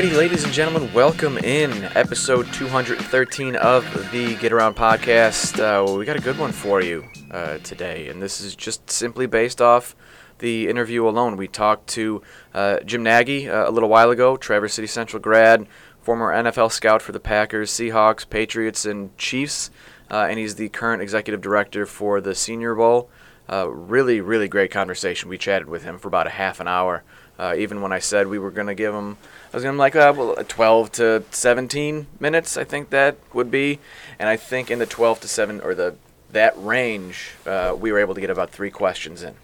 Alrighty, ladies and gentlemen, welcome in episode 213 of the Get Around podcast. Uh, we got a good one for you uh, today, and this is just simply based off the interview alone. We talked to uh, Jim Nagy uh, a little while ago, Traverse City Central grad, former NFL scout for the Packers, Seahawks, Patriots, and Chiefs, uh, and he's the current executive director for the Senior Bowl. Uh, really, really great conversation. We chatted with him for about a half an hour. Even when I said we were going to give him, I was going to like uh, well, 12 to 17 minutes. I think that would be, and I think in the 12 to 7 or the that range, uh, we were able to get about three questions in.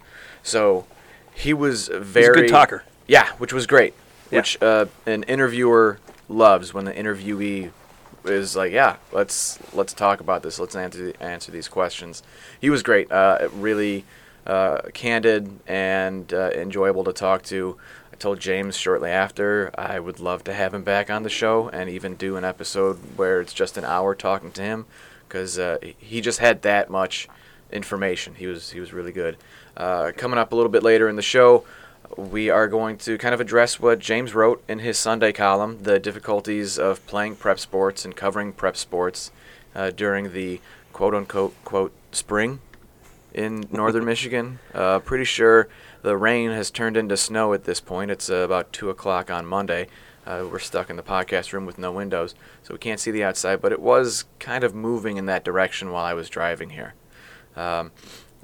So he was very He's a good talker. Yeah, which was great. Yeah. Which uh, an interviewer loves when the interviewee is like, "Yeah, let's let's talk about this. Let's answer answer these questions." He was great. Uh, really uh, candid and uh, enjoyable to talk to. I told James shortly after I would love to have him back on the show and even do an episode where it's just an hour talking to him because uh, he just had that much information. He was he was really good. Uh, coming up a little bit later in the show, we are going to kind of address what James wrote in his Sunday column: the difficulties of playing prep sports and covering prep sports uh, during the quote unquote quote spring in northern Michigan. Uh, pretty sure the rain has turned into snow at this point. It's uh, about two o'clock on Monday. Uh, we're stuck in the podcast room with no windows, so we can't see the outside. But it was kind of moving in that direction while I was driving here. Um,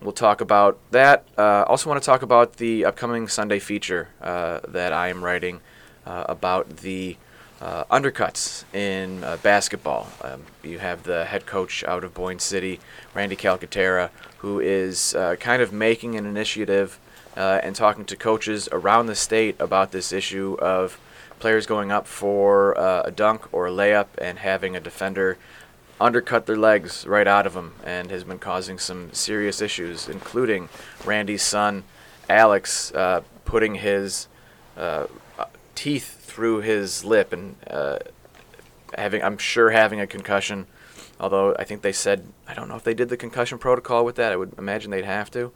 we'll talk about that. Uh, also, want to talk about the upcoming Sunday feature uh, that I am writing uh, about the uh, undercuts in uh, basketball. Um, you have the head coach out of Boyne City, Randy Calcaterra, who is kind of making an initiative uh, and talking to coaches around the state about this issue of players going up for uh, a dunk or a layup and having a defender undercut their legs right out of them and has been causing some serious issues, including Randy's son, Alex, uh, putting his uh, teeth through his lip and uh, having, I'm sure, having a concussion. Although I think they said, I don't know if they did the concussion protocol with that. I would imagine they'd have to.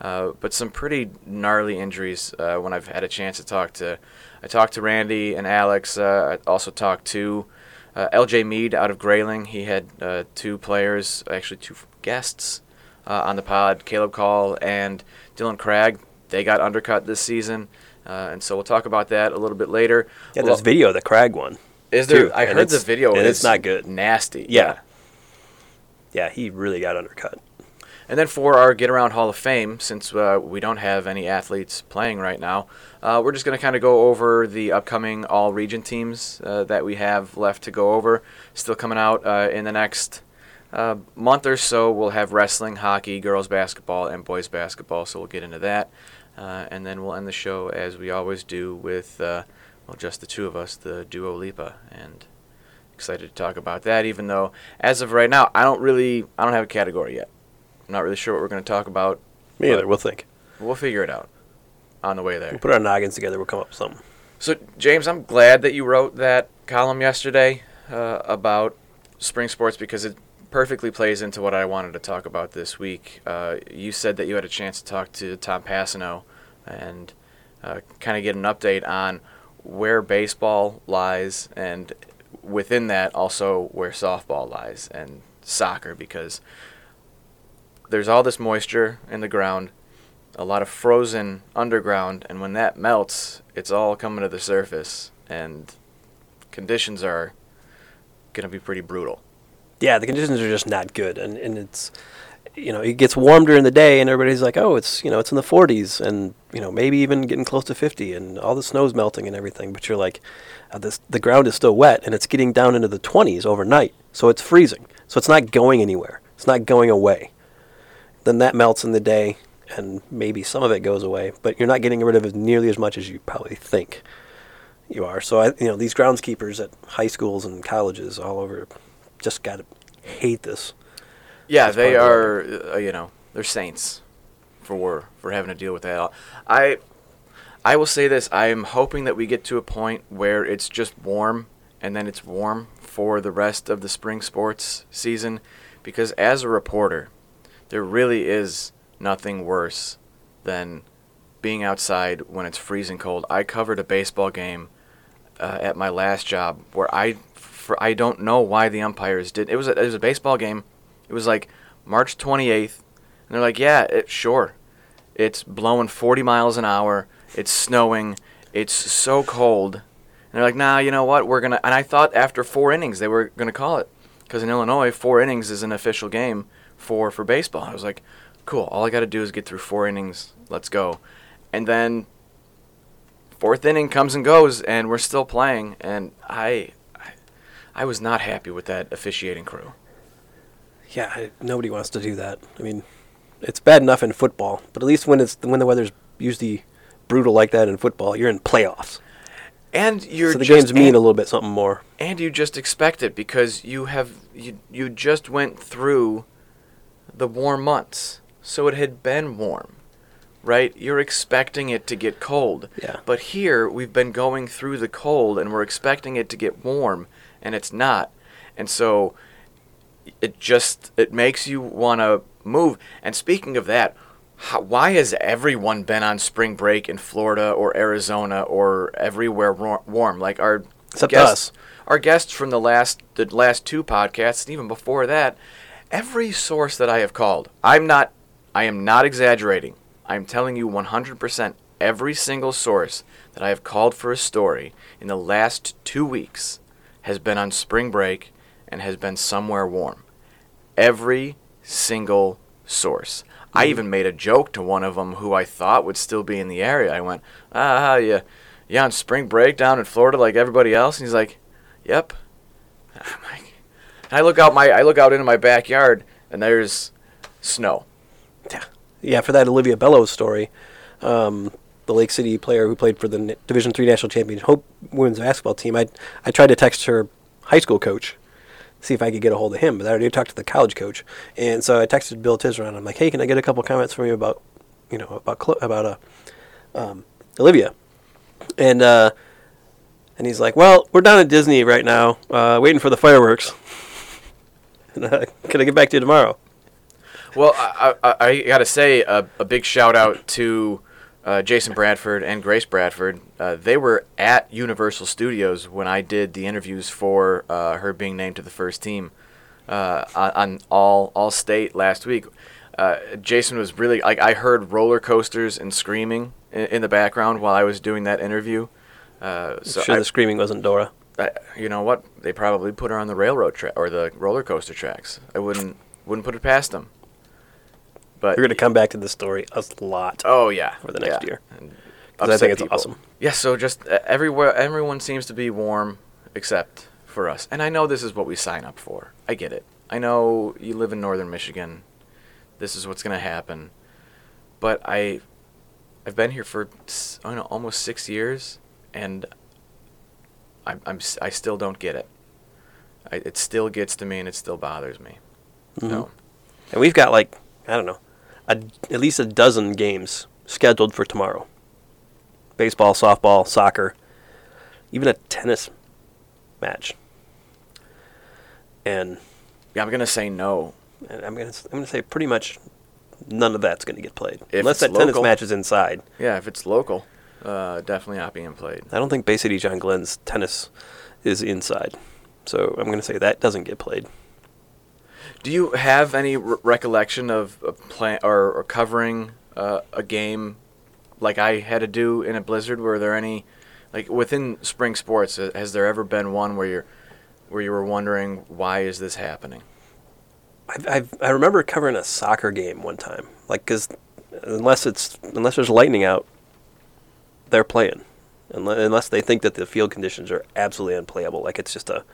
Uh, but some pretty gnarly injuries uh, when I've had a chance to talk to. I talked to Randy and Alex. Uh, I also talked to uh, LJ Mead out of Grayling. He had uh, two players, actually two guests uh, on the pod, Caleb Call and Dylan Cragg. They got undercut this season, uh, and so we'll talk about that a little bit later. Yeah, Well, there's video of the Cragg one. Is there? too, I heard the video. and it's not good. Nasty. Yeah. Yeah, he really got undercut. And then for our Get Around Hall of Fame, since uh, we don't have any athletes playing right now, uh, we're just going to kind of go over the upcoming all region teams uh, that we have left to go over. Still coming out uh, in the next uh, month or so, we'll have wrestling, hockey, girls basketball, and boys basketball, so we'll get into that. Uh, and then we'll end the show as we always do with, well, just the two of us, the duo Lipa. And excited to talk about that, even though as of right now, I don't really, I don't have a category yet. I'm not really sure what we're going to talk about. Me either. We'll think. We'll figure it out on the way there. We'll put our noggins together. We'll come up with something. So, James, I'm glad that you wrote that column yesterday uh, about spring sports because it perfectly plays into what I wanted to talk about this week. Uh, you said that you had a chance to talk to Tom Passano and uh, kind of get an update on where baseball lies and within that also where softball lies and soccer because there's all this moisture in the ground a lot of frozen underground, and when that melts, it's all coming to the surface, and conditions are going to be pretty brutal. Yeah, the conditions are just not good, and and it's you know it gets warm during the day, and everybody's like, oh, it's you know it's in the 40s, and you know maybe even getting close to 50, and all the snow's melting and everything. But you're like, uh, this the ground is still wet, and it's getting down into the 20s overnight, so it's freezing, so it's not going anywhere, it's not going away. Then that melts in the day, and maybe some of it goes away, but you're not getting rid of as nearly as much as you probably think you are. So I, you know, these groundskeepers at high schools and colleges all over just got to hate this. Yeah, That's they are. Uh, you know, they're saints for for having to deal with that. I I will say this: I am hoping that we get to a point where it's just warm, and then it's warm for the rest of the spring sports season, because as a reporter, there really is nothing worse than being outside when it's freezing cold. I covered a baseball game uh, at my last job where I for, I don't know why the umpires did. It was a, it was a baseball game. It was like March 28th, and they're like, yeah, it, sure, it's blowing 40 miles an hour. It's snowing. It's so cold. And they're like, nah, you know what? We're gonna. And I thought after four innings they were gonna call it, because in Illinois four innings is an official game for for baseball. I was like, cool. All I got to do is get through four innings. Let's go. And then fourth inning comes and goes, and we're still playing. And I, I, I was not happy with that officiating crew. Yeah, I, nobody wants to do that. I mean, it's bad enough in football, but at least when it's when the weather's usually brutal like that in football, you're in playoffs. And you're so the just, games mean and, a little bit something more. and you just expect it because you have you you just went through the warm months, so it had been warm, right? You're expecting it to get cold. Yeah. But here we've been going through the cold and we're expecting it to get warm, and it's not, and so it just it makes you want to move. And speaking of that, how, why has everyone been on spring break in Florida or Arizona or everywhere wa- warm? Like our Except guests, us. our guests from the last the last two podcasts, and even before that, every source that I have called, I'm not, I am not exaggerating. I'm telling you 100%. Every single source that I have called for a story in the last two weeks has been on spring break and has been somewhere warm. Every single source. I even made a joke to one of them who I thought would still be in the area. I went, "Ah, yeah, you on spring break down in Florida like everybody else?" And he's like, "Yep." I'm like, I look out my I look out into my backyard and there's snow. Yeah, yeah. For that Olivia Bellows story, um, the Lake City player who played for the Division Three national champion Hope women's basketball team, I I tried to text her high school coach, see if I could get a hold of him, but I already talked to the college coach, and so I texted Bill Tisron. I'm like, hey, can I get a couple comments from you about, you know, about about uh, um, Olivia, and uh, and he's like, well, we're down at Disney right now, uh, waiting for the fireworks. Can I get back to you tomorrow? Well, I, I, I got to say a, a big shout out to uh, Jason Bradford and Grace Bradford. Uh, they were at Universal Studios when I did the interviews for uh, her being named to the first team uh, on, on all all state last week. Uh, Jason was really like I heard roller coasters and screaming in, in the background while I was doing that interview. Uh, so sure, I- the screaming wasn't Dora. You know what? They probably put her on the railroad track or the roller coaster tracks. I wouldn't wouldn't put it past them. But We're going to come back to this story a lot. Oh yeah, for the next yeah. year. Because I think it's people. awesome. Yeah, so just uh, everywhere, everyone seems to be warm except for us. And I know this is what we sign up for. I get it. I know you live in northern Michigan. This is what's gonna happen. But I, I've been here for I don't know almost six years, and I'm, I'm I still don't get it. I, it still gets to me, and it still bothers me. Mhm. No. And we've got like I don't know, a, at least a dozen games scheduled for tomorrow. Baseball, softball, soccer, even a tennis match. And, Yeah, I'm gonna say no. and I'm gonna I'm gonna say pretty much none of that's gonna get played If unless that tennis match is inside. Yeah, if it's local, uh, definitely not being played. I don't think Bay City John Glenn's tennis is inside, so I'm gonna say that doesn't get played. Do you have any re- recollection of a plan or, or covering uh, a game like I had to do in a blizzard? Were there any, like within spring sports, has there ever been one where you're, where you were wondering why is this happening? I've, I've, I remember covering a soccer game one time, like because unless it's unless there's lightning out, they're playing, unless, they think that the field conditions are absolutely unplayable, like it's just a,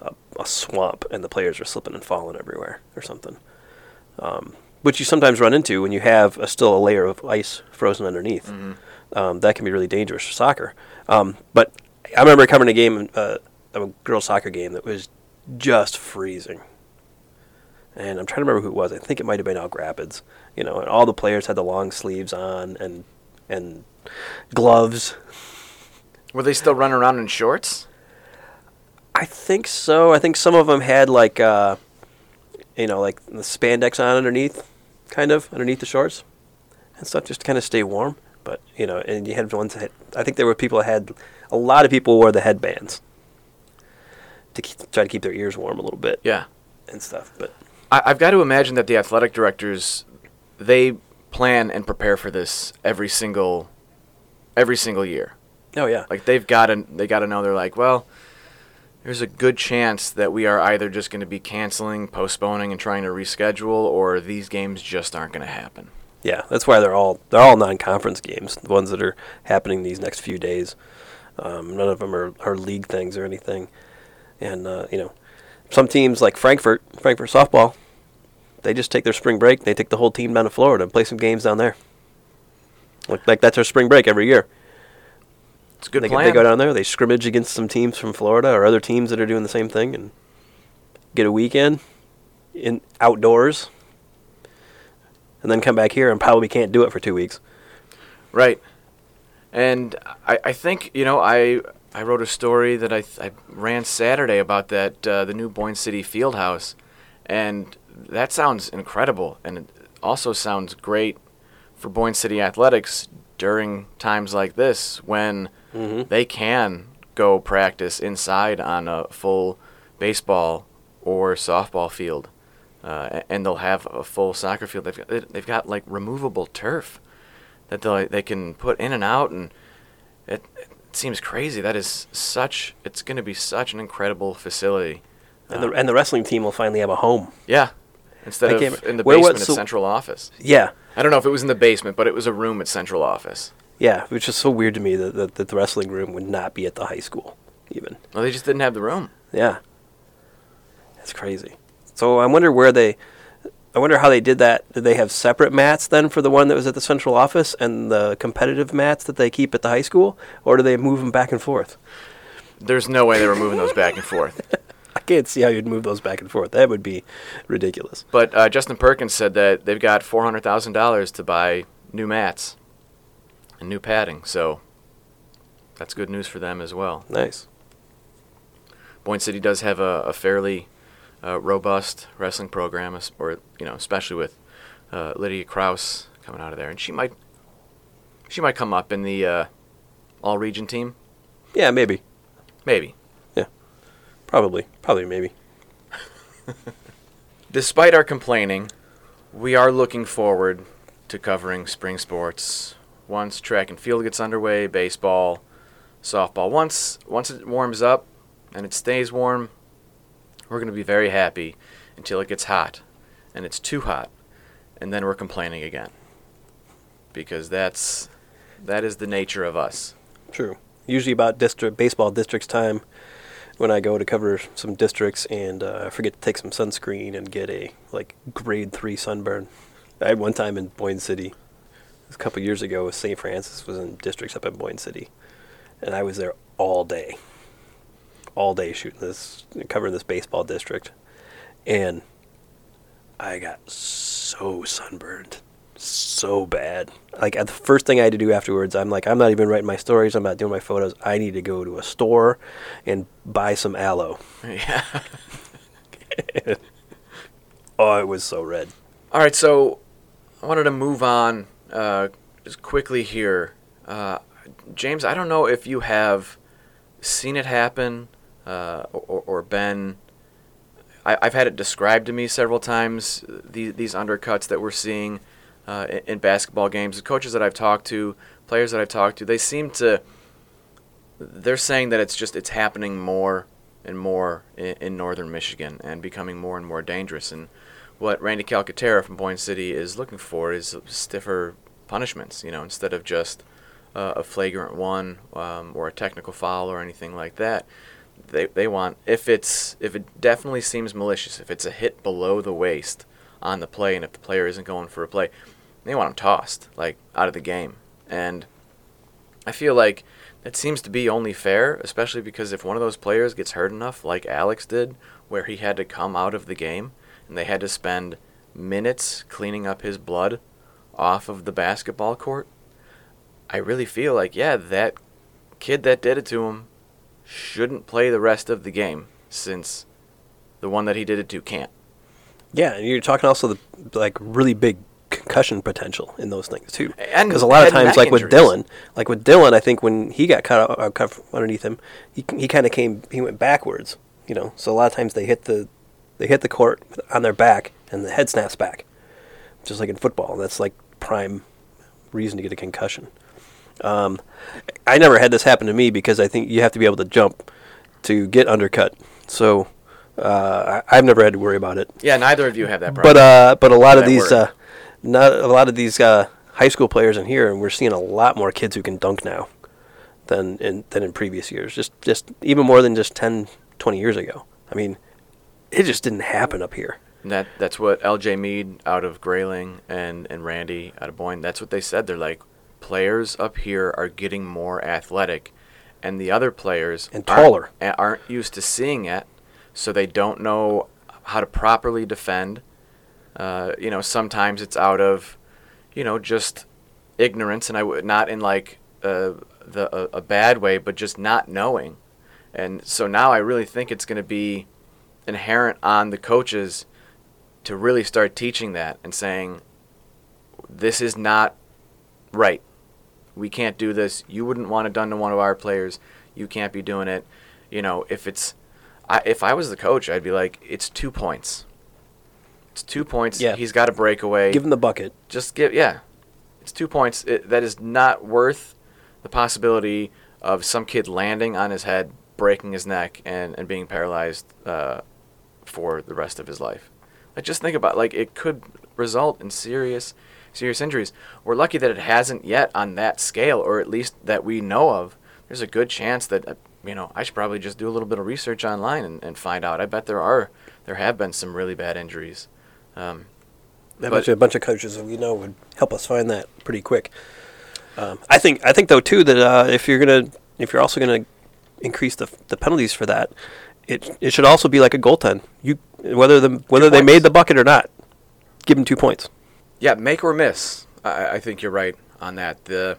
a a swamp and the players are slipping and falling everywhere or something, um, which you sometimes run into when you have a, still a layer of ice frozen underneath. Um, that can be really dangerous for soccer. Um, but I remember covering a game, uh, a girls' soccer game that was just freezing and I'm trying to remember who it was. I think it might have been Elk Rapids. You know, and all the players had the long sleeves on and and gloves. Were they still running around in shorts? I think so. I think some of them had like uh, you know, like the spandex on underneath, kind of underneath the shorts and stuff, just to kind of stay warm. But you know, and you had ones that had, I think there were people that had a lot of people wore the headbands to keep, try to keep their ears warm a little bit Yeah. and stuff. But I, I've got to imagine that the athletic directors, they plan and prepare for this every single, every single year. oh yeah, Like they've got to, they got to know they're like, well, there's a good chance that we are either just going to be canceling, postponing, and trying to reschedule, or these games just aren't going to happen. yeah, that's why they're all they're all non-conference games, the ones that are happening these next few days. Um, none of them are, are league things or anything. And uh, you know, some teams like Frankfort, Frankfort softball, they just take their spring break. They take the whole team down to Florida and play some games down there. Like, like that's our spring break every year. It's a good they, plan. they go down there, they scrimmage against some teams from Florida or other teams that are doing the same thing, and get a weekend in outdoors, and then come back here and probably can't do it for two weeks. Right. And I, I think, you know, I I wrote a story that I, th- I ran Saturday about that, uh, the new Boyne City Field House. And that sounds incredible. And it also sounds great for Boyne City Athletics during times like this when Mm-hmm. they can go practice inside on a full baseball or softball field. Uh, and they'll have a full soccer field. They've got, they've got like removable turf that they they can put in and out, and it, it seems crazy. That is such. It's going to be such an incredible facility. And the and the wrestling team will finally have a home. Yeah, instead I of in the where basement at so- central office. Yeah, I don't know if it was in the basement, but it was a room at central office. yeah, which is so weird to me that, that, that the wrestling room would not be at the high school, even. Well, they just didn't have the room. Yeah, that's crazy. So I wonder where they, I wonder how they did that. Did they have separate mats then for the one that was at the central office and the competitive mats that they keep at the high school, or do they move them back and forth? There's no way they were moving those back and forth. I can't see how you'd move those back and forth. That would be ridiculous. But uh, Justin Perkins said that they've got four hundred thousand dollars to buy new mats and new padding. So that's good news for them as well. Nice. Boyne City does have a, a fairly uh, robust wrestling program, or you know, especially with uh, Lydia Kraus coming out of there, and she might she might come up in the uh, all region team, Yeah, maybe. maybe. Probably. Probably maybe. Despite our complaining, we are looking forward to covering spring sports once track and field gets underway, baseball, softball. Once once it warms up and it stays warm, we're going to be very happy until it gets hot and it's too hot and then we're complaining again. Because that's that is the nature of us. True. Usually about district baseball districts time when I go to cover some districts and uh, I forget to take some sunscreen and get a like grade three sunburn. I had one time in Boyne City, a couple years ago, St. Francis was in districts up in Boyne City, and I was there all day, all day shooting this, covering this baseball district, and I got so sunburned, so bad. Like at the first thing I had to do afterwards, I'm like, I'm not even writing my stories. I'm not doing my photos. I need to go to a store and buy some aloe. yeah. Oh, it was so red. All right, so I wanted to move on uh, just quickly here. Uh, James, I don't know if you have seen it happen uh, or, or been. I, I've had it described to me several times. These these undercuts that we're seeing uh, in, in basketball games. The coaches that I've talked to, players that I've talked to, they seem to. They're saying that it's just it's happening more and more in, in northern Michigan and becoming more and more dangerous. And what Randy Calcaterra from Boyne City is looking for is stiffer punishments. You know, instead of just uh, a flagrant one um, or a technical foul or anything like that. They, they want if it's if it definitely seems malicious, if it's a hit below the waist on the play, and if the player isn't going for a play, they want him tossed like out of the game. And I feel like that seems to be only fair, especially because if one of those players gets hurt enough, like Alex did, where he had to come out of the game and they had to spend minutes cleaning up his blood off of the basketball court, I really feel like, yeah, that kid that did it to him shouldn't play the rest of the game since the one that he did it to can't. Yeah, and you're talking also the like really big concussion potential in those things too. And Because a lot of times, like with. Dylan, like with Dylan, I think when he got cut, uh, cut underneath him, he he kind of came, he went backwards. You know, so a lot of times they hit the they hit the court on their back, and the head snaps back, just like in football. That's like prime reason to get a concussion. Um, I never had this happen to me because I think you have to be able to jump to get undercut. So uh, I, I've never had to worry about it. Yeah, neither of you have that problem. But uh, but a lot of these uh, not a lot of these uh, high school players in here, and we're seeing a lot more kids who can dunk now than in than in previous years. Just just even more than just 10, 20 years ago. I mean, it just didn't happen up here. And that that's what LJ Mead out of Grayling and and Randy out of Boyne. That's what they said. They're like players up here are getting more athletic, and the other players And aren't- taller. aren't used to seeing it, so they don't know how to properly defend. Uh, you know, sometimes it's out of, you know, just ignorance, and I would not in like uh, the a, a bad way, but just not knowing. And so now I really think it's going to be inherent on the coaches to really start teaching that and saying, this is not right. We can't do this. You wouldn't want it done to one of our players. You can't be doing it. You know, if it's, I, if I was the coach, I'd be like, it's two points. It's two points. Yeah. He's got a breakaway. Give him the bucket. Just give, yeah. It's two points. It, that is not worth the possibility of some kid landing on his head, breaking his neck, and, and being paralyzed uh, for the rest of his life. Like, just think about like it could result in serious, serious injuries. We're lucky that it hasn't yet on that scale, or at least that we know of. There's a good chance that uh, you know I should probably just do a little bit of research online and, and find out. I bet there are, there have been some really bad injuries. Um, I But- bet you a bunch of coaches that we know would help us find that pretty quick. Um, I think I think though too that uh, if you're gonna if you're also gonna increase the the penalties for that, it it should also be like a goaltend. You whether the whether they points. made the bucket or not, give them two points. Yeah, make or miss. I, I think you're right on that. The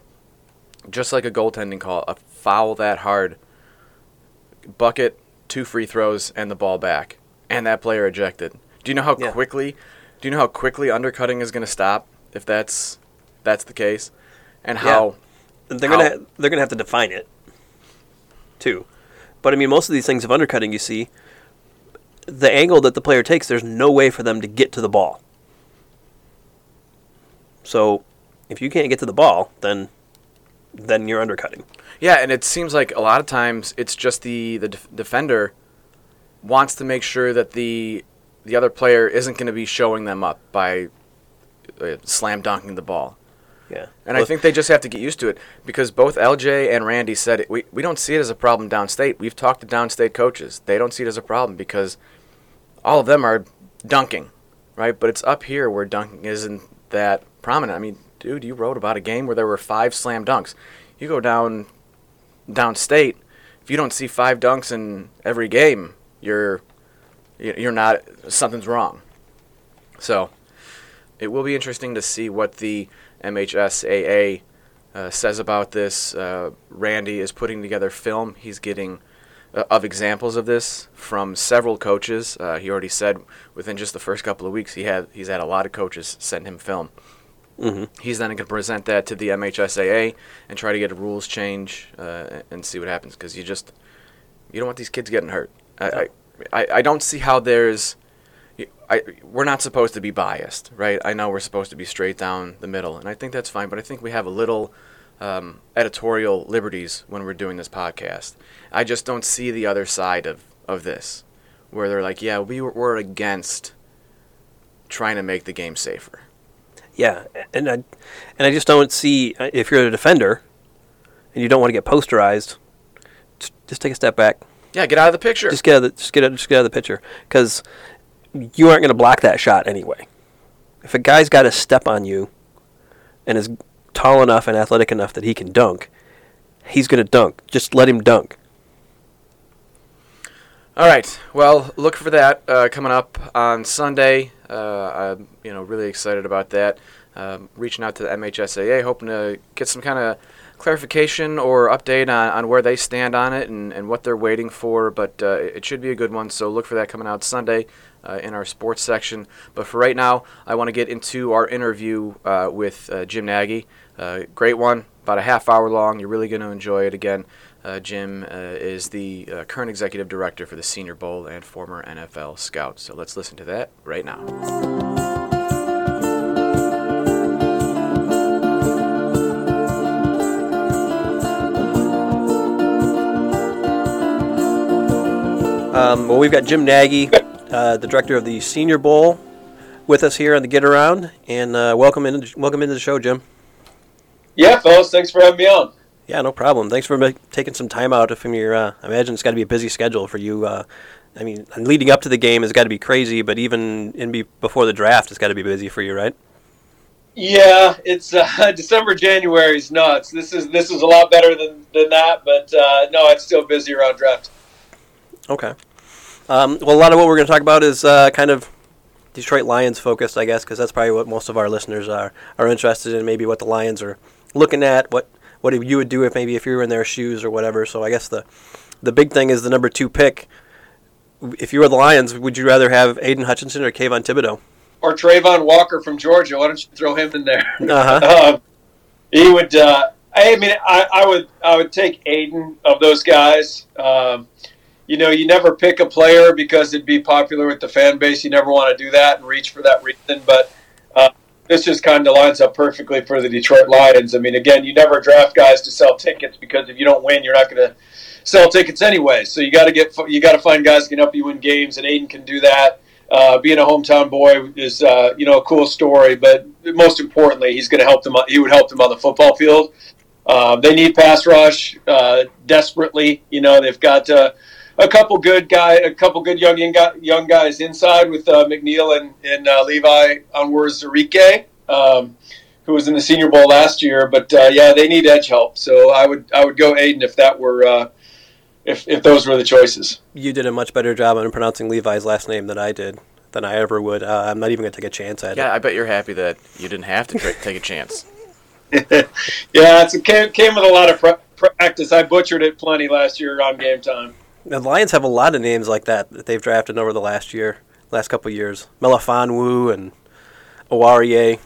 just like a goaltending call, a foul that hard, bucket, two free throws, and the ball back, and that player ejected. Do you know how Yeah. quickly? Do you know how quickly undercutting is going to stop if that's that's the case, and how? They're How- gonna they're gonna have to define it too. But I mean, most of these things of undercutting, you see, the angle that the player takes, there's no way for them to get to the ball. So, if you can't get to the ball, then then you're undercutting. Yeah, and it seems like a lot of times it's just the the def- defender wants to make sure that the the other player isn't going to be showing them up by uh, slam dunking the ball. Yeah. And I think they just have to get used to it because both LJ and Randy said it, we, we don't see it as a problem downstate. We've talked to downstate coaches. They don't see it as a problem because all of them are dunking, right? But it's up here where dunking isn't that prominent. I mean, dude, you wrote about a game where there were five slam dunks. You go down downstate, if you don't see five dunks in every game, you're you're not something's wrong. So, it will be interesting to see what the MHSAA uh, says about this. Uh, Randy is putting together film. He's getting uh, of examples of this from several coaches. Uh, he already said within just the first couple of weeks he had he's had a lot of coaches send him film. mhm. He's then going to present that to the MHSAA and try to get a rules change uh, and see what happens because you just you don't want these kids getting hurt. I, I, I, I don't see how there's I, we're not supposed to be biased, right? I know we're supposed to be straight down the middle, and I think that's fine. But I think we have a little um, editorial liberties when we're doing this podcast. I just don't see the other side of, of this, where they're like, "Yeah, we were, we're against trying to make the game safer." Yeah, and I and I just don't see if you're a defender and you don't want to get posterized, just take a step back. Yeah, get out of the picture. Just get out of the, just get out, just get out of the picture because you aren't going to block that shot anyway. If a guy's got a step on you and is tall enough and athletic enough that he can dunk, he's going to dunk. Just let him dunk. All right. Well, look for that uh, coming up on Sunday. Uh, I'm, you know, really excited about that. Um, reaching out to the MHSAA, hoping to get some kind of clarification or update on, on where they stand on it and, and what they're waiting for. But uh, it should be a good one. So look for that coming out Sunday. uh, in our sports section. But for right now, I want to get into our interview uh, with uh, Jim Nagy. Uh, great one, about a half hour long. You're really going to enjoy it again. Uh, Jim is the current executive director for the Senior Bowl and former NFL scout. So let's listen to that right now. Um, well, we've got Jim Nagy, uh, the director of the Senior Bowl, with us here on the Get Around, and uh, welcome in, welcome into the show, Jim. Yeah, fellas, thanks for having me on. Yeah, no problem. Thanks for taking some time out from your. Uh, I imagine it's got to be a busy schedule for you. Uh, I mean, leading up to the game has got to be crazy, but even in be, before the draft, it's got to be busy for you, right? Yeah, it's uh, December, January is nuts. This is this is a lot better than, than that, but uh, no, it's still busy around draft. Okay. Um, well, a lot of what we're going to talk about is uh, kind of Detroit Lions focused, I guess, because that's probably what most of our listeners are are interested in. Maybe what the Lions are looking at, what what you would do if maybe if you were in their shoes or whatever. So I guess the the big thing is the number two pick. If you were the Lions, would you rather have Aiden Hutchinson or Kayvon Thibodeaux? Or Travon Walker from Georgia? Why don't you throw him in there? Uh-huh. um, he would. Uh, I mean, I, I, would I would take Aiden of those guys. Um, you know, you never pick a player because it'd be popular with the fan base. You never want to do that and reach for that reason. But uh, this just kind of lines up perfectly for the Detroit Lions. I mean, again, you never draft guys to sell tickets because if you don't win, you're not going to sell tickets anyway. So you got to get you got to find guys who can help you win games, and Aiden can do that. Uh, being a hometown boy is uh, you know a cool story, but most importantly, he's going to help them. He would help them on the football field. Uh, they need pass rush uh, desperately. You know, they've got a couple good guy, a couple good young young guys inside with uh, McNeill and, and uh, Levi Onwuzurike, um, who was in the Senior Bowl last year. But uh, yeah, they need edge help. So I would I would go Aiden if that were uh, if if those were the choices. You did a much better job on pronouncing Levi's last name than I did. Than I ever would. Uh, I'm not even going to take a chance at yeah, it. Yeah, I bet you're happy that you didn't have to take a chance. yeah, it came, came with a lot of practice. I butchered it plenty last year on game time. The Lions have a lot of names like that that they've drafted over the last year, last couple years. Melifonwu and Oruwariye.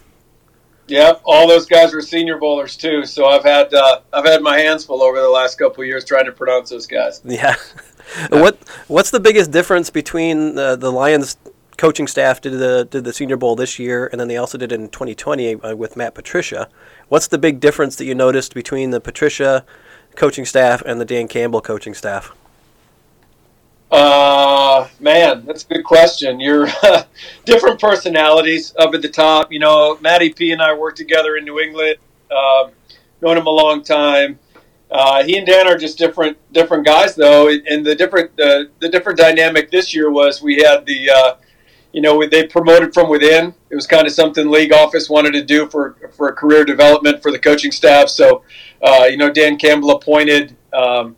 Yep, all those guys were Senior Bowlers too. So I've had uh, I've had my hands full over the last couple years trying to pronounce those guys. Yeah. what What's the biggest difference between the the Lions coaching staff did the did the Senior Bowl this year, and then they also did it in 2020 uh, with Matt Patricia? What's the big difference that you noticed between the Patricia coaching staff and the Dan Campbell coaching staff? Uh, man, that's a good question. You're different personalities up at the top. You know, Matty P and I worked together in New England. Um, known him a long time. Uh, he and Dan are just different different guys, though. And the different the, the different dynamic this year was we had the uh, you know they promoted from within. It was kind of something league office wanted to do for for career development for the coaching staff. So uh, you know Dan Campbell appointed. Um,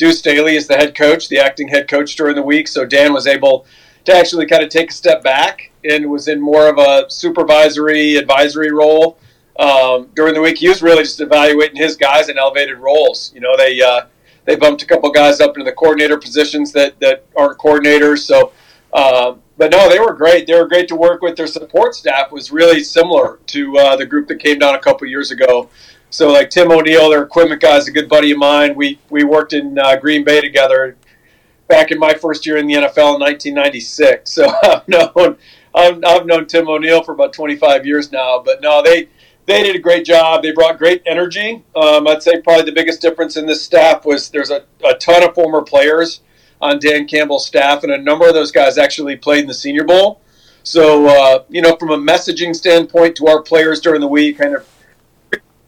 Deuce Staley is the head coach, the acting head coach during the week. So Dan was able to actually kind of take a step back and was in more of a supervisory, advisory role um, during the week. He was really just evaluating his guys in elevated roles. You know, they uh, they bumped a couple guys up into the coordinator positions that that aren't coordinators. So, um, but no, they were great. They were great to work with. Their support staff was really similar to uh, the group that came down a couple years ago. So like Tim O'Neill, their equipment guy, is a good buddy of mine. We we worked in uh, Green Bay together back in my first year in the NFL in 1996. So I've known I've, I've known Tim O'Neill for about 25 years now. But no, they they did a great job. They brought great energy. Um, I'd say probably the biggest difference in this staff was there's a, a ton of former players on Dan Campbell's staff, and a number of those guys actually played in the Senior Bowl. So uh, you know, from a messaging standpoint to our players during the week, kind of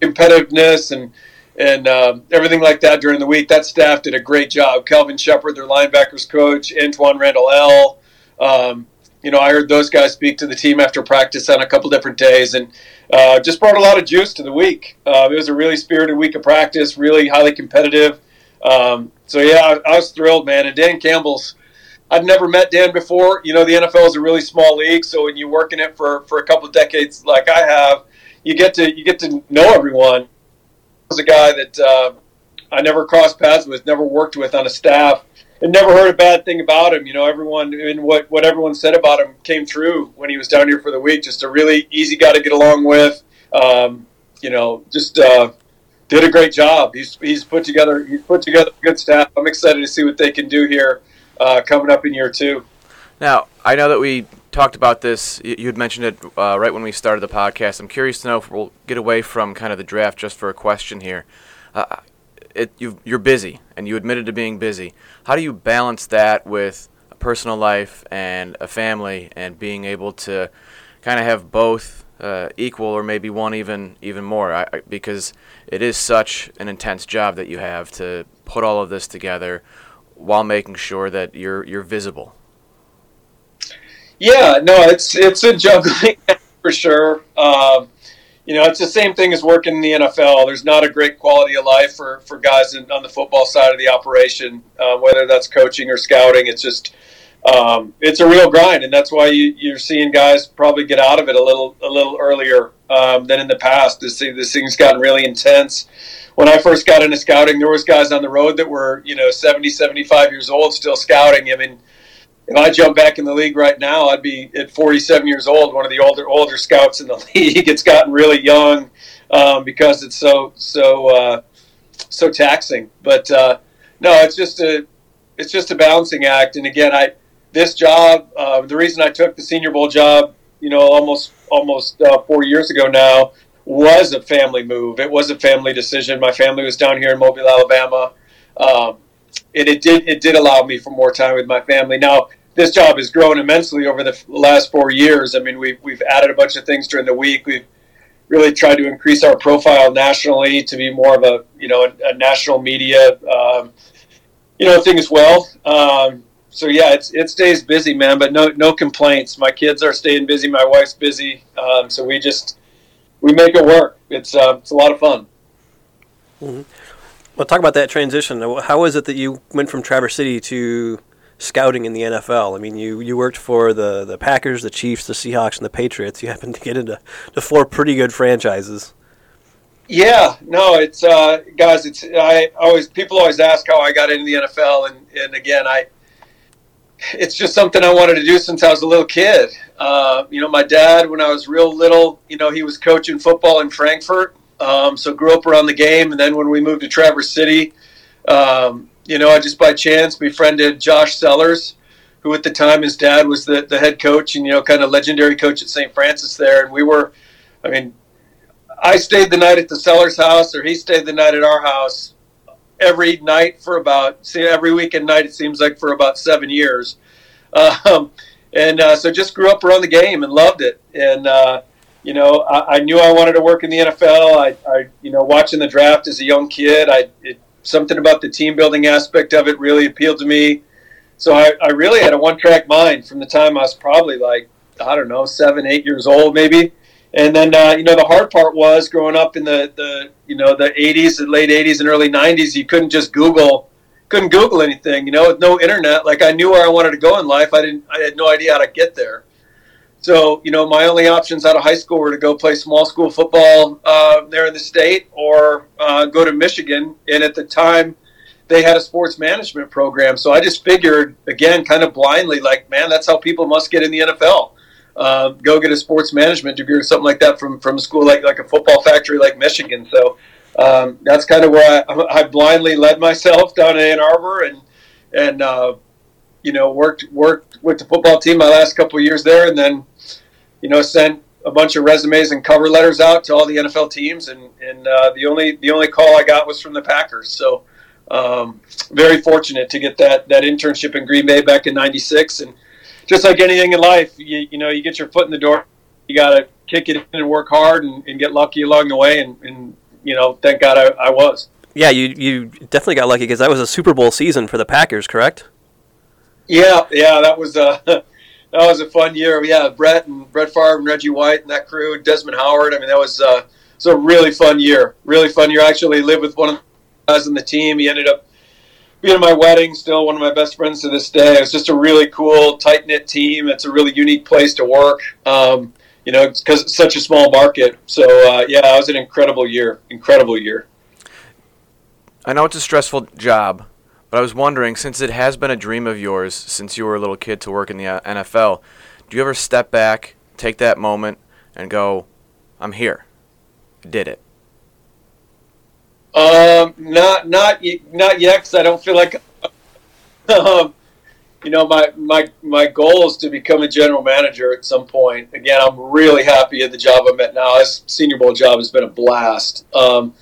competitiveness and and um, everything like that during the week. That staff did a great job. Kelvin Sheppard, their linebackers coach, Antwaan Randle El. Um, you know, I heard those guys speak to the team after practice on a couple different days, and uh, just brought a lot of juice to the week. Uh, it was a really spirited week of practice, really highly competitive. Um, so yeah, I, I, was thrilled, man. And Dan Campbell's. I've never met Dan before. You know, the NFL is a really small league, so when you work in it for, for a couple of decades like I have, you get to you get to know everyone. Was a guy that uh, I never crossed paths with, never worked with on a staff, and never heard a bad thing about him. You know, everyone and what what everyone said about him came true when he was down here for the week. Just a really easy guy to get along with. Um, you know, just uh, did a great job. He's he's put together he's put together a good staff. I'm excited to see what they can do here uh, coming up in year two. Now, I know that we talked about this. You had mentioned it uh, right when we started the podcast. I'm curious to know if we'll get away from kind of the draft just for a question here. Uh, it, you are busy, and you admitted to being busy. How do you balance that with a personal life and a family, and being able to kind of have both uh, equal, or maybe one even even more? I, I, because it is such an intense job that you have to put all of this together while making sure that you're you're visible. Yeah, no, it's it's a juggling for sure. Um, you know, it's the same thing as working in the NFL. There's not a great quality of life for, for guys in, on the football side of the operation, uh, whether that's coaching or scouting. It's just, um, it's a real grind, and that's why you, you're seeing guys probably get out of it a little a little earlier um, than in the past. This this thing's gotten really intense. When I first got into scouting, there was guys on the road that were you know 70, 75 years old still scouting. I mean if I jump back in the league right now, I'd be at 47 years old, one of the older older scouts in the league. It's gotten really young um, because it's so so uh, so taxing. But uh, no, it's just a it's just a balancing act. And again, I this job, uh, the reason I took the Senior Bowl job, you know, almost almost uh, four years ago now, was a family move. It was a family decision. My family was down here in Mobile, Alabama. Um, and it did it did allow me for more time with my family. Now this job has grown immensely over the last four years. I mean, we've we've added a bunch of things during the week. We've really tried to increase our profile nationally to be more of a you know a, a national media um, you know thing as well. Um, so yeah, it's it stays busy, man. But no no complaints. My kids are staying busy. My wife's busy. Um, so we just we make it work. It's uh, it's a lot of fun. Mm-hmm. Well, talk about that transition. How is it that you went from Traverse City to scouting in the NFL? I mean, you, you worked for the, the Packers, the Chiefs, the Seahawks, and the Patriots. You happened to get into to four pretty good franchises. Yeah, no, it's uh, guys. It's I always people always ask how I got into the NFL, and and again, I it's just something I wanted to do since I was a little kid. Uh, you know, my dad, when I was real little, you know, he was coaching football in Frankfort, um, so grew up around the game, and then when we moved to Traverse City, um, you know, I just by chance befriended Josh Sellers, who at the time his dad was the, the head coach and you know kind of legendary coach at St. Francis there, and we were, I mean, I stayed the night at the Sellers house, or he stayed the night at our house every night for about see every weekend night it seems like for about seven years, um, and uh, so just grew up around the game and loved it, and. Uh, you know, I, I, knew I wanted to work in the NFL. I, I, you know, watching the draft as a young kid, I it, something about the team building aspect of it really appealed to me. So I, I really had a one track mind from the time I was probably like I don't know seven, eight years old maybe. And then uh, you know the hard part was growing up in the, the you know the 80s, the late 80s and early 90s. You couldn't just Google couldn't Google anything, you know, with no internet. Like I knew where I wanted to go in life. I didn't. I had no idea how to get there. So, you know, my only options out of high school were to go play small school football uh, there in the state or uh, go to Michigan. And at the time, they had a sports management program. So I just figured, again, kind of blindly, like, man, that's how people must get in the NFL. Uh, go get a sports management degree or something like that from, from a school like, like a football factory like Michigan. So um, that's kind of where I, I, blindly led myself down in Ann Arbor and, and uh, you know, worked worked with the football team my last couple years there, and then you know, sent a bunch of resumes and cover letters out to all the NFL teams, and and uh, the only the only call I got was from the Packers. So um, very fortunate to get that that internship in Green Bay back in '96, and just like anything in life, you, you know, you get your foot in the door, you got to kick it in and work hard and, and get lucky along the way, and, and you know, thank God I, I was. Yeah, you you definitely got lucky because that was a Super Bowl season for the Packers, correct? Yeah, yeah, that was uh, that was a fun year. Yeah, Brett and Brett Favre and Reggie White and that crew, Desmond Howard. I mean, that was uh, was a really fun year. Really fun year. I actually lived with one of the guys on the team. He ended up being at my wedding. Still one of my best friends to this day. It was just a really cool, tight knit team. It's a really unique place to work. Um, you know, because it's such a small market. So uh, yeah, it was an incredible year. Incredible year. I know it's a stressful job, But I was wondering, since it has been a dream of yours since you were a little kid to work in the uh, NFL, do you ever step back, take that moment, and go, "I'm here, did it"? Um, not not not yet, because I don't feel like. Um, you know, my my my goal is to become a general manager at some point. Again, I'm really happy at the job I'm at now. This Senior Bowl job has been a blast. Um,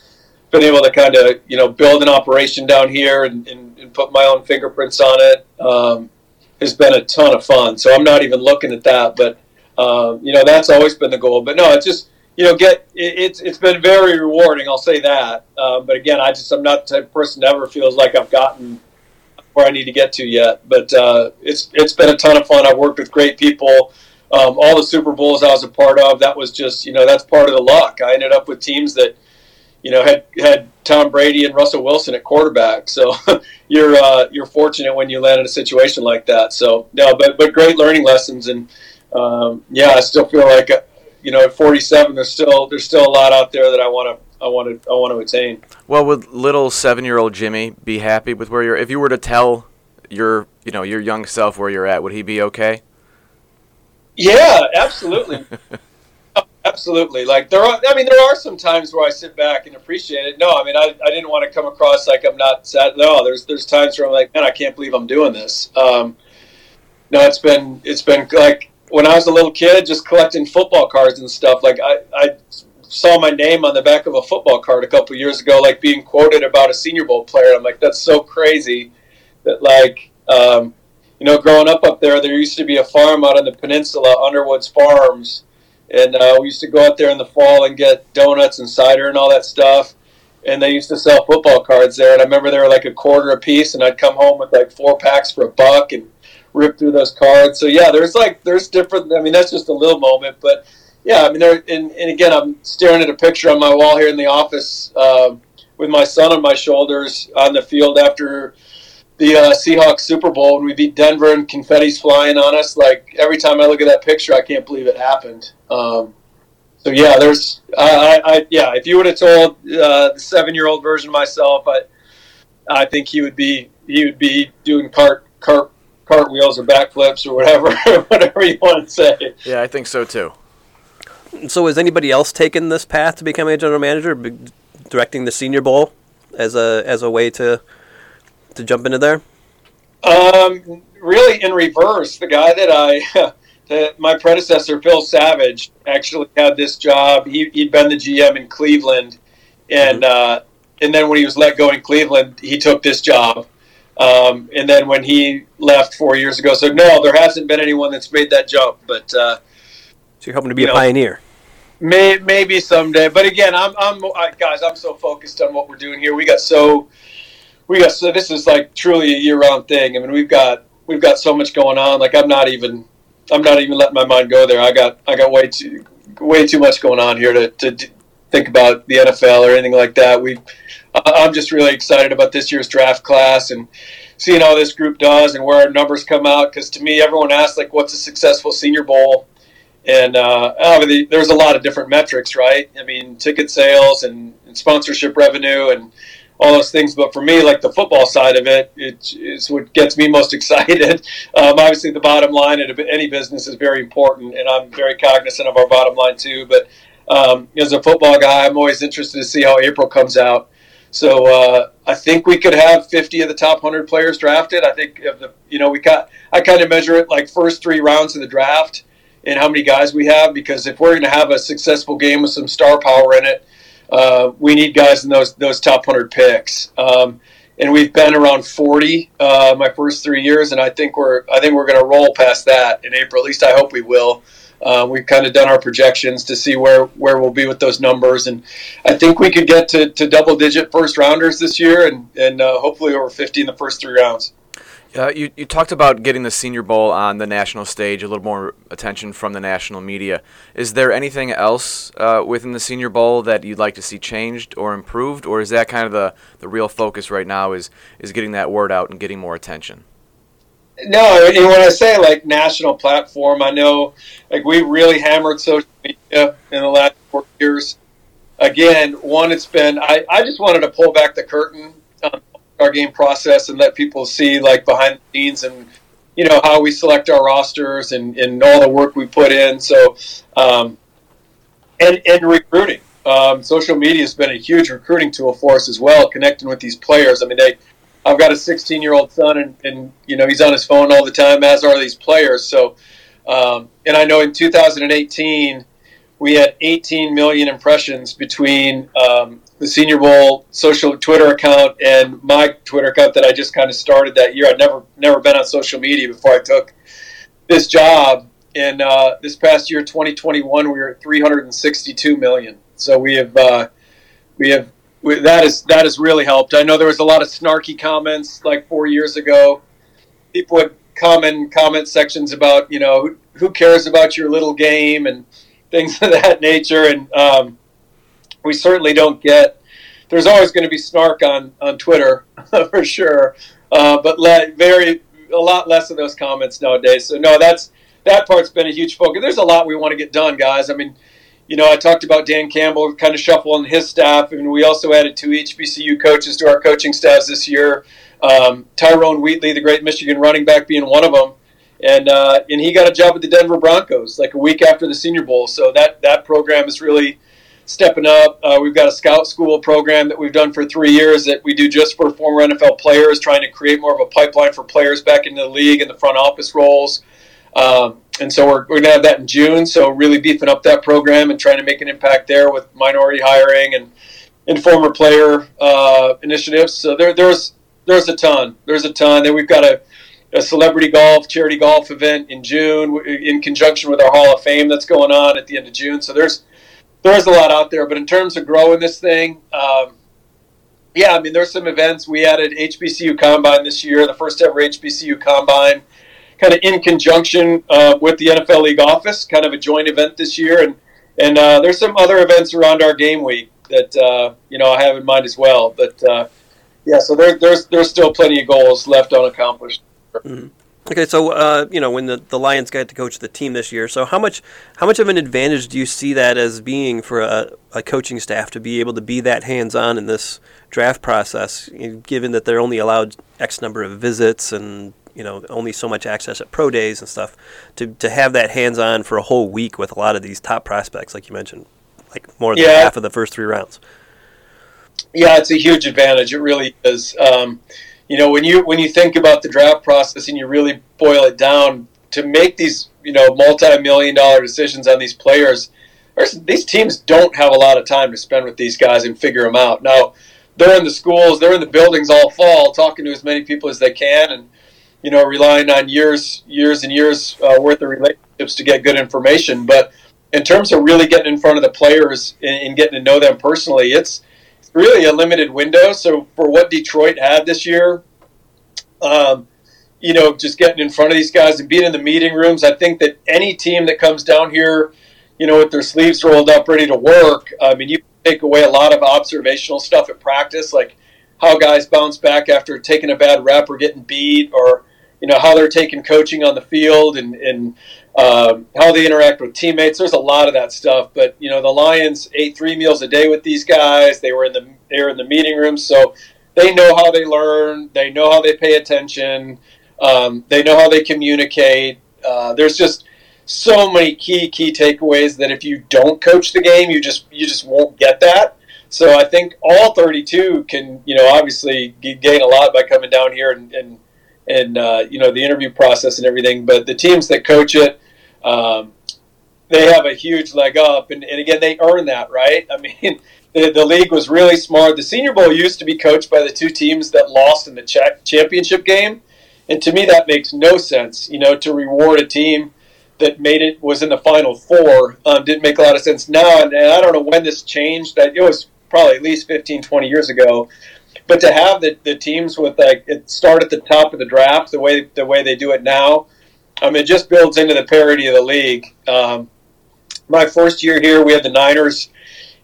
been able to kind of you know build an operation down here and, and, and put my own fingerprints on it um, has been a ton of fun. So I'm not even looking at that, but um, you know that's always been the goal. But no, it's just you know get it, it's it's been very rewarding. I'll say that. Uh, but again, I just I'm not the type of person that ever feels like I've gotten where I need to get to yet. But uh, it's it's been a ton of fun. I've worked with great people. Um, all the Super Bowls I was a part of, that was just you know that's part of the luck. I ended up with teams that you know had had Tom Brady and Russell Wilson at quarterback. So you're uh, you're fortunate when you land in a situation like that. So no, but but great learning lessons and um, yeah, I still feel like uh, you know at 47 there's still there's still a lot out there that I want to I want to I want to attain. Well, would little seven-year-old Jimmy be happy with where you're? If you were to tell your you know your young self where you're at, would he be okay? Yeah, absolutely. absolutely. Like there are, I mean, there are some times where I sit back and appreciate it. No, I mean, I, I didn't want to come across like I'm not sad. No, there's there's times where I'm like, man, I can't believe I'm doing this. Um, no, it's been it's been like when I was a little kid, just collecting football cards and stuff. Like I, I saw my name on the back of a football card a couple years ago, like being quoted about a Senior Bowl player. I'm like, that's so crazy that like, um, you know, growing up up there, there used to be a farm out on the peninsula, Underwood's Farms, and uh, we used to go out there in the fall and get donuts and cider and all that stuff. And they used to sell football cards there, and I remember they were like a quarter a piece, and I'd come home with like four packs for a buck and rip through those cards. So yeah, there's like there's different. I mean, that's just a little moment, but yeah, I mean, there, and, and again, I'm staring at a picture on my wall here in the office uh, with my son on my shoulders on the field after the uh, Seahawks Super Bowl when we beat Denver and confetti's flying on us. Like every time I look at that picture, I can't believe it happened. Um, so yeah, there's, I, I, yeah, if you would have told uh, the seven-year-old version of myself, I, I think he would be, he would be doing cart, cart, cartwheels or backflips or whatever, whatever you want to say. Yeah, I think so too. So, has anybody else taken this path to becoming a general manager, directing the Senior Bowl as a as a way to to jump into there? Um, really, in reverse. The guy that I, that my predecessor Phil Savage, actually had this job. He he'd been the GM in Cleveland, and mm-hmm. uh, and then when he was let go in Cleveland, he took this job. Um, and then when he left four years ago, so no, there hasn't been anyone that's made that jump. But uh, so you're hoping to be a know, pioneer. May, maybe someday, but again, I'm, I'm, I, guys, I'm so focused on what we're doing here. We got so, we got so. This is like truly a year-round thing. I mean, we've got, we've got so much going on. Like I'm not even, I'm not even letting my mind go there. I got, I got way too, way too much going on here to, to think about the NFL or anything like that. We, I'm just really excited about this year's draft class and seeing how this group does and where our numbers come out. Because to me, everyone asks like, what's a successful Senior Bowl? and uh, there's a lot of different metrics, right? I mean, ticket sales and, and, sponsorship revenue and all those things. But for me, like the football side of it, it is what gets me most excited. Um, obviously, the bottom line in any business is very important, and I'm very cognizant of our bottom line too. But um, as a football guy, I'm always interested to see how April comes out. So uh, I think we could have 50 of the top 100 players drafted. I think of the you know we got I kind of measure it like first three rounds of the draft and how many guys we have because if we're going to have a successful game with some star power in it, uh, we need guys in those those top hundred picks. Um, and we've been around 40 uh, my first three years, and I think we're I think we're going to roll past that in April. At least I hope we will. Uh, we've kind of done our projections to see where, where we'll be with those numbers, and I think we could get to, to double digit first rounders this year, and and uh, hopefully over 50 in the first three rounds. Uh, you, you talked about getting the Senior Bowl on the national stage, a little more attention from the national media. Is there anything else uh, within the Senior Bowl that you'd like to see changed or improved, or is that kind of the, the real focus right now? Is is getting that word out and getting more attention? No, and when I say like national platform, I know like we really hammered social media in the last four years. Again, one, it's been I, I just wanted to pull back the curtain our game process and let people see like behind the scenes and you know how we select our rosters and, and all the work we put in. So, um, and and recruiting. Um, social media has been a huge recruiting tool for us as well, connecting with these players. I mean, they. I've got a 16 year old son, and, and you know he's on his phone all the time, as are these players. So, um, and I know in 2018 we had 18 million impressions between um, the Senior Bowl social Twitter account and my Twitter account that I just kind of started that year. I'd never never been on social media before I took this job. In uh, this past year, 2021, we were at 362 million. So we have uh, we have we, that is that has really helped. I know there was a lot of snarky comments like four years ago. People would comment in comment sections about you know who, who cares about your little game and things of that nature. And um, we certainly don't get. There's always going to be snark on on Twitter for sure, uh, but very a lot less of those comments nowadays. So no, that's that part's been a huge focus. There's a lot we want to get done, guys. I mean, you know, I talked about Dan Campbell kind of shuffling his staff, and we also added two HBCU coaches to our coaching staffs this year. Um, Tyrone Wheatley, the great Michigan running back, being one of them, and uh, and he got a job at the Denver Broncos like a week after the Senior Bowl. So that that program is really stepping up. Uh, we've got a scout school program that we've done for three years that we do just for former NFL players, trying to create more of a pipeline for players back into the league and the front office roles. Um, and so we're, we're going to have that in June. So really beefing up that program and trying to make an impact there with minority hiring and, and former player uh, initiatives. So there, there's there's a ton. There's a ton. Then we've got a, a celebrity golf charity golf event in June in conjunction with our Hall of Fame that's going on at the end of June. So there's there's a lot out there. But in terms of growing this thing, um, yeah, I mean, there's some events. We added HBCU Combine this year, the first ever HBCU Combine, kind of in conjunction uh, with the NFL League office, kind of a joint event this year. And and uh, there's some other events around our game week that uh, you know I have in mind as well. But uh, yeah, so there, there's there's still plenty of goals left unaccomplished. Mm-hmm. Okay, so uh, you know when the, the Lions got to coach the team this year, so how much how much of an advantage do you see that as being for a, a coaching staff to be able to be that hands on in this draft process, given that they're only allowed X number of visits and you know only so much access at pro days and stuff, to to have that hands on for a whole week with a lot of these top prospects, like you mentioned, like more than yeah. half of the first three rounds. Yeah, it's a huge advantage. It really is. Um, you know when you when you think about the draft process and you really boil it down to make these you know multi-million dollar decisions on these players these teams don't have a lot of time to spend with these guys and figure them out. Now they're in the schools they're in the buildings all fall talking to as many people as they can and you know relying on years years and years uh, worth of relationships to get good information. But in terms of really getting in front of the players and, and getting to know them personally it's really a limited window. So for what Detroit had this year, um, you know, just getting in front of these guys and being in the meeting rooms, I think that any team that comes down here, you know, with their sleeves rolled up, ready to work, I mean, you take away a lot of observational stuff at practice, like how guys bounce back after taking a bad rep or getting beat, or you know how they're taking coaching on the field and, and um, how they interact with teammates. There's a lot of that stuff. But you know, the Lions ate three meals a day with these guys. They were in the they were in the meeting room, so they know how they learn. They know how they pay attention. Um, they know how they communicate. Uh, there's just so many key key takeaways that if you don't coach the game, you just you just won't get that. So I think all 32 can you know obviously gain a lot by coming down here and, and and uh, you know the interview process and everything. But the teams that coach it, um, they have a huge leg up, and, and again they earn that, right? I mean, the, the league was really smart. The Senior Bowl used to be coached by the two teams that lost in the ch- championship game, and to me that makes no sense. You know, to reward a team that made it was in the final four um, didn't make a lot of sense now and, and, i don't know when this changed that it was probably at least 15 20 years ago but to have the, the teams with like it start at the top of the draft the way the way they do it now, I mean, it just builds into the parity of the league. Um, my first year here, we had the Niners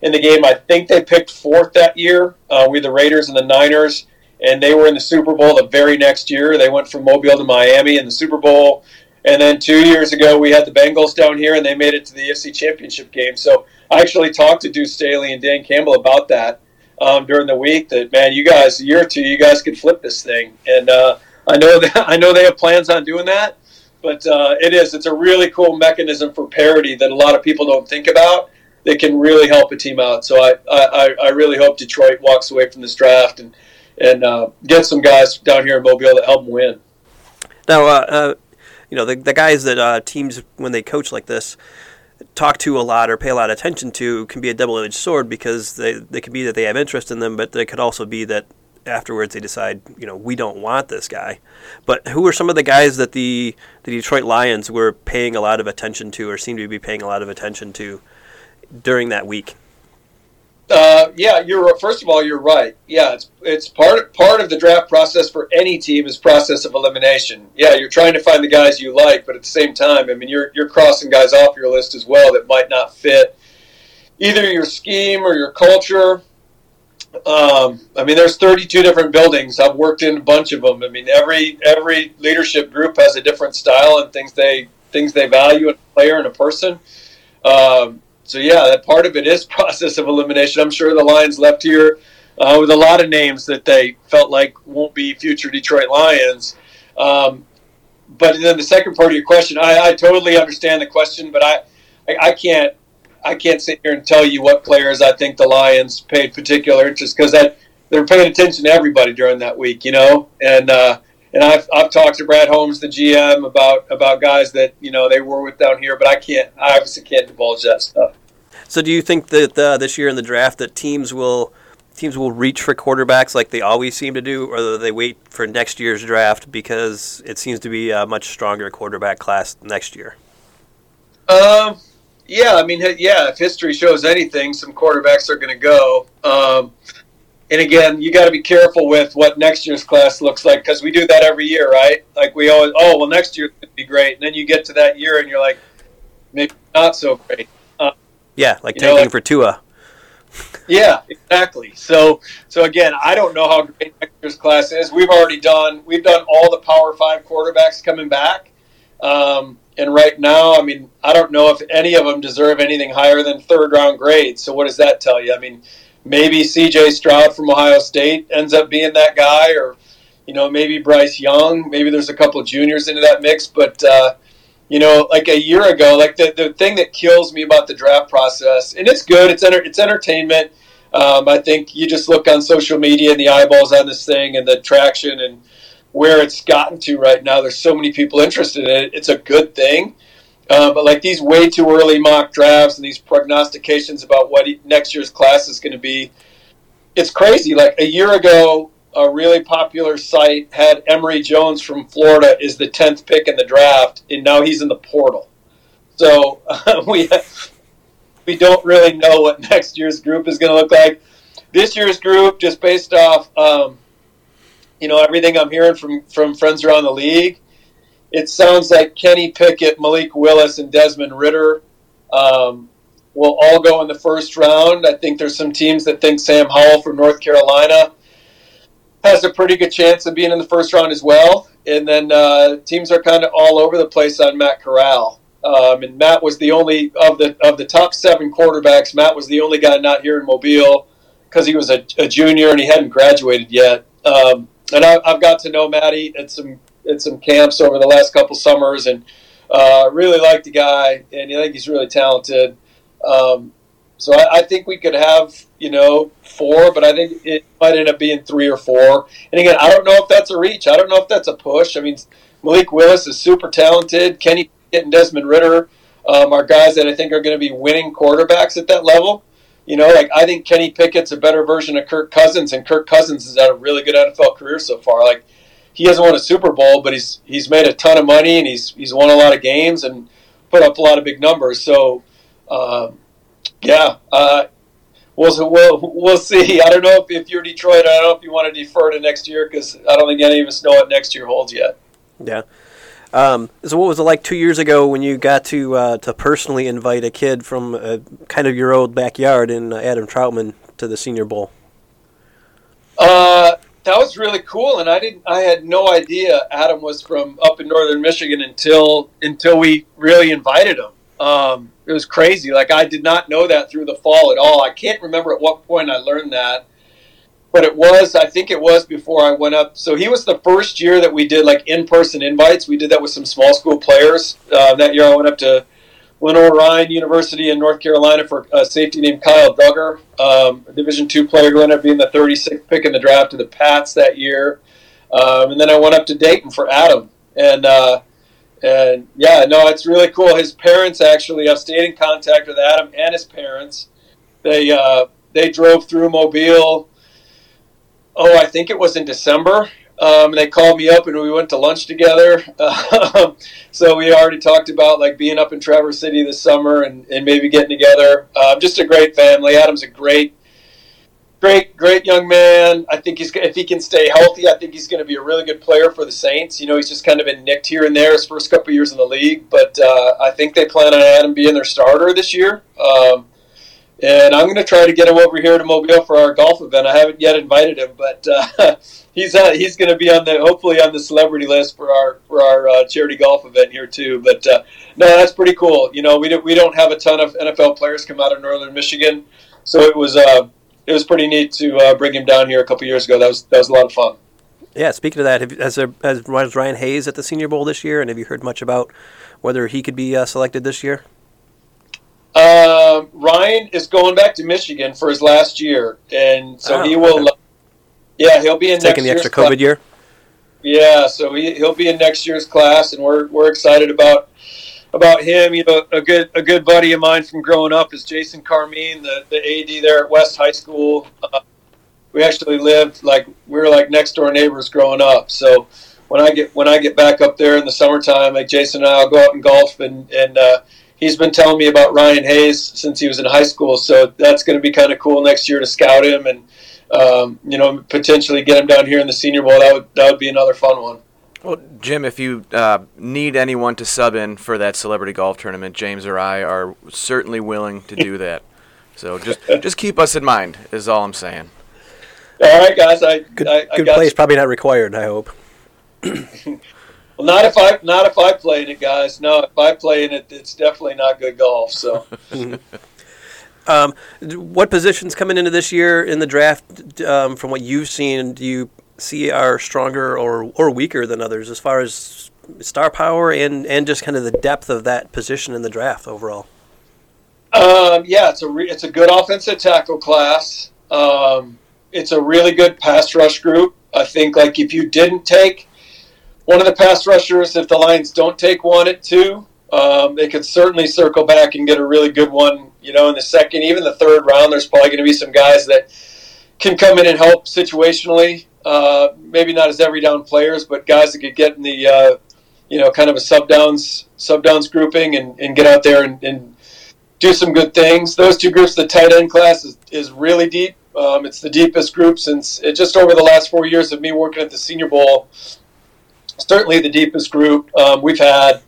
in the game. I think they picked fourth that year. Uh, we had the Raiders and the Niners, and they were in the Super Bowl the very next year. They went from Mobile to Miami in the Super Bowl. And then two years ago, we had the Bengals down here, and they made it to the AFC Championship game. So I actually talked to Deuce Staley and Dan Campbell about that um, during the week that man, you guys, a year or two, you guys can flip this thing. And uh, I know that I know they have plans on doing that, but uh, it is it's a really cool mechanism for parity that a lot of people don't think about. That can really help a team out. So I, I, I really hope Detroit walks away from this draft and and uh, get some guys down here in Mobile that help them win. Now, uh, uh, you know, the, the guys that uh, teams, when they coach like this, talk to a lot or pay a lot of attention to can be a double edged sword because they, they could be that they have interest in them, but they could also be that afterwards they decide, you know, we don't want this guy. But who are some of the guys that the, the Detroit Lions were paying a lot of attention to or seemed to be paying a lot of attention to during that week? Uh, yeah, you're first of all you're right. Yeah, it's it's part part of the draft process for any team is process of elimination. Yeah, you're trying to find the guys you like, but at the same time, I mean, you're you're crossing guys off your list as well that might not fit either your scheme or your culture. Um, I mean, there's 32 different buildings. I've worked in a bunch of them. I mean, every every leadership group has a different style and things they things they value in a player and a person. Um, so yeah, that part of it is process of elimination. I'm sure the Lions left here uh, with a lot of names that they felt like won't be future Detroit Lions. Um, but then the second part of your question, I, I totally understand the question, but I, I, I, can't I can't sit here and tell you what players I think the Lions paid particular interest because that they're paying attention to everybody during that week, you know, and. Uh, and I've, I've talked to Brad Holmes, the GM, about about guys that you know they were with down here, but I can't. I obviously can't divulge that stuff. So, do you think that uh, this year in the draft that teams will teams will reach for quarterbacks like they always seem to do, or they wait for next year's draft because it seems to be a much stronger quarterback class next year? Um, yeah, I mean, yeah, if history shows anything, some quarterbacks are going to go. Um, and again, you got to be careful with what next year's class looks like because we do that every year, right? Like we always, oh, well, next year's to be great, and then you get to that year and you're like, maybe not so great. Uh, yeah, like tanking know, like, for Tua. yeah, exactly. So, so again, I don't know how great next year's class is. We've already done, we've done all the Power Five quarterbacks coming back, um, and right now, I mean, I don't know if any of them deserve anything higher than third round grades. So, what does that tell you? I mean maybe CJ Stroud from Ohio State ends up being that guy, or you know maybe Bryce Young. Maybe there's a couple of juniors into that mix, but uh, you know, like a year ago, like the, the thing that kills me about the draft process, and it's good, it's enter, it's entertainment. Um, I think you just look on social media and the eyeballs on this thing and the traction and where it's gotten to right now. There's so many people interested in it. It's a good thing. Uh, but like these way too early mock drafts and these prognostications about what next year's class is going to be, it's crazy. Like a year ago, a really popular site had Emory Jones from Florida is the tenth pick in the draft, and now he's in the portal. So uh, we we don't really know what next year's group is going to look like. This year's group, just based off, um, you know, everything I'm hearing from from friends around the league it sounds like Kenny Pickett, Malik Willis, and Desmond Ridder um, will all go in the first round. I think there's some teams that think Sam Howell from North Carolina has a pretty good chance of being in the first round as well. And then uh, teams are kind of all over the place on Matt Corral. Um, and Matt was the only of the of the top seven quarterbacks. Matt was the only guy not here in Mobile because he was a, a, junior and he hadn't graduated yet. Um, and I, have got to know Matty at some at some camps over the last couple summers, and uh, really like the guy, and I think he's really talented. Um, so I, I, think we could have you know four, but I think it might end up being three or four. And again, I don't know if that's a reach. I don't know if that's a push. I mean, Malik Willis is super talented. Kenny and Desmond Ridder um, are guys that I think are going to be winning quarterbacks at that level. You know, like I think Kenny Pickett's a better version of Kirk Cousins, and Kirk Cousins has had a really good NFL career so far. Like he hasn't won a Super Bowl, but he's he's made a ton of money and he's he's won a lot of games and put up a lot of big numbers. So, uh, yeah, uh, we'll, we'll we'll see. I don't know if, if you're Detroit. I don't know if you want to defer to next year because I don't think any of us know what next year holds yet. Yeah. Um, so, what was it like two years ago when you got to uh, to personally invite a kid from uh, kind of your old backyard in uh, Adam Trautman to the Senior Bowl? Uh, that was really cool, and I didn't. I had no idea Adam was from up in northern Michigan until until we really invited him. Um, it was crazy. Like I did not know that through the fall at all. I can't remember at what point I learned that. but it was I think it was before I went up. So he was the first year that we did like in person invites. We did that with some small school players. Uh, that year I went up to Lenoir-Rhyne University in North Carolina for a safety named Kyle Dugger, um, Division two player who ended up being the 36th pick in the draft to the Pats that year. Um, and then I went up to Dayton for Adam, and uh, and yeah, no, it's really cool. His parents actually, I've stayed in contact with Adam and his parents. They uh, they drove through Mobile. Oh, I think it was in December. Um, they called me up and we went to lunch together. Um, so we already talked about like being up in Traverse City this summer and, and maybe getting together. Um, just a great family. Adam's a great, great, great young man. I think he's if he can stay healthy, I think he's going to be a really good player for the Saints. You know, he's just kind of been nicked here and there his first couple years in the league, but uh, I think they plan on Adam being their starter this year. Um, and I'm going to try to get him over here to Mobile for our golf event. I haven't yet invited him, but uh, he's uh, he's going to be on the hopefully on the celebrity list for our for our uh, charity golf event here too. But uh, no, that's pretty cool. You know, we don't we don't have a ton of NFL players come out of Northern Michigan, so it was uh, it was pretty neat to uh, bring him down here a couple years ago. That was that was a lot of fun. Yeah, speaking of that, have, has, there, has Ryan Hayes at the Senior Bowl this year, and have you heard much about whether he could be selected this year? Um, Ryan is going back to Michigan for his last year, and so oh, he will. Okay. Uh, yeah, he'll be in taking the extra COVID class. year. Yeah, so he, he'll be in next year's class, and we're we're excited about about him. You know, a good a good buddy of mine from growing up is Jason Carmine, the the AD there at West High School. Uh, we actually lived like we were like next door neighbors growing up. So when I get when I get back up there in the summertime, like Jason and I'll go out and golf and and uh, he's been telling me about Ryan Hayes since he was in high school. So that's going to be kind of cool next year to scout him and um, you know potentially get him down here in the Senior Bowl. That would that would be another fun one. Well, Jim, if you uh, need anyone to sub in for that celebrity golf tournament, James or I are certainly willing to do that. So just just keep us in mind is all I'm saying. All right, guys. I good, I, I good place. Probably not required. I hope. Well, not if I not if I play in it, guys. No, if I play in it, it's definitely not good golf. So. um, what positions coming into this year in the draft, um, from what you've seen, do you see are stronger or or weaker than others as far as star power and and just kind of the depth of that position in the draft overall? Um, yeah, it's a re- it's a good offensive tackle class. Um, it's a really good pass rush group. I think like if you didn't take one of the pass rushers, if the Lions don't take one at two, um, they could certainly circle back and get a really good one. You know, in the second, even the third round, there's probably going to be some guys that can come in and help situationally. Uh, maybe not as every down players, but guys that could get in the uh, you know kind of a sub downs sub downs grouping and, and get out there and, and, do some good things. Those two groups, the tight end class is, is really deep. Um, it's the deepest group since it just over the last four years of me working at the Senior Bowl certainly the deepest group um, we've had.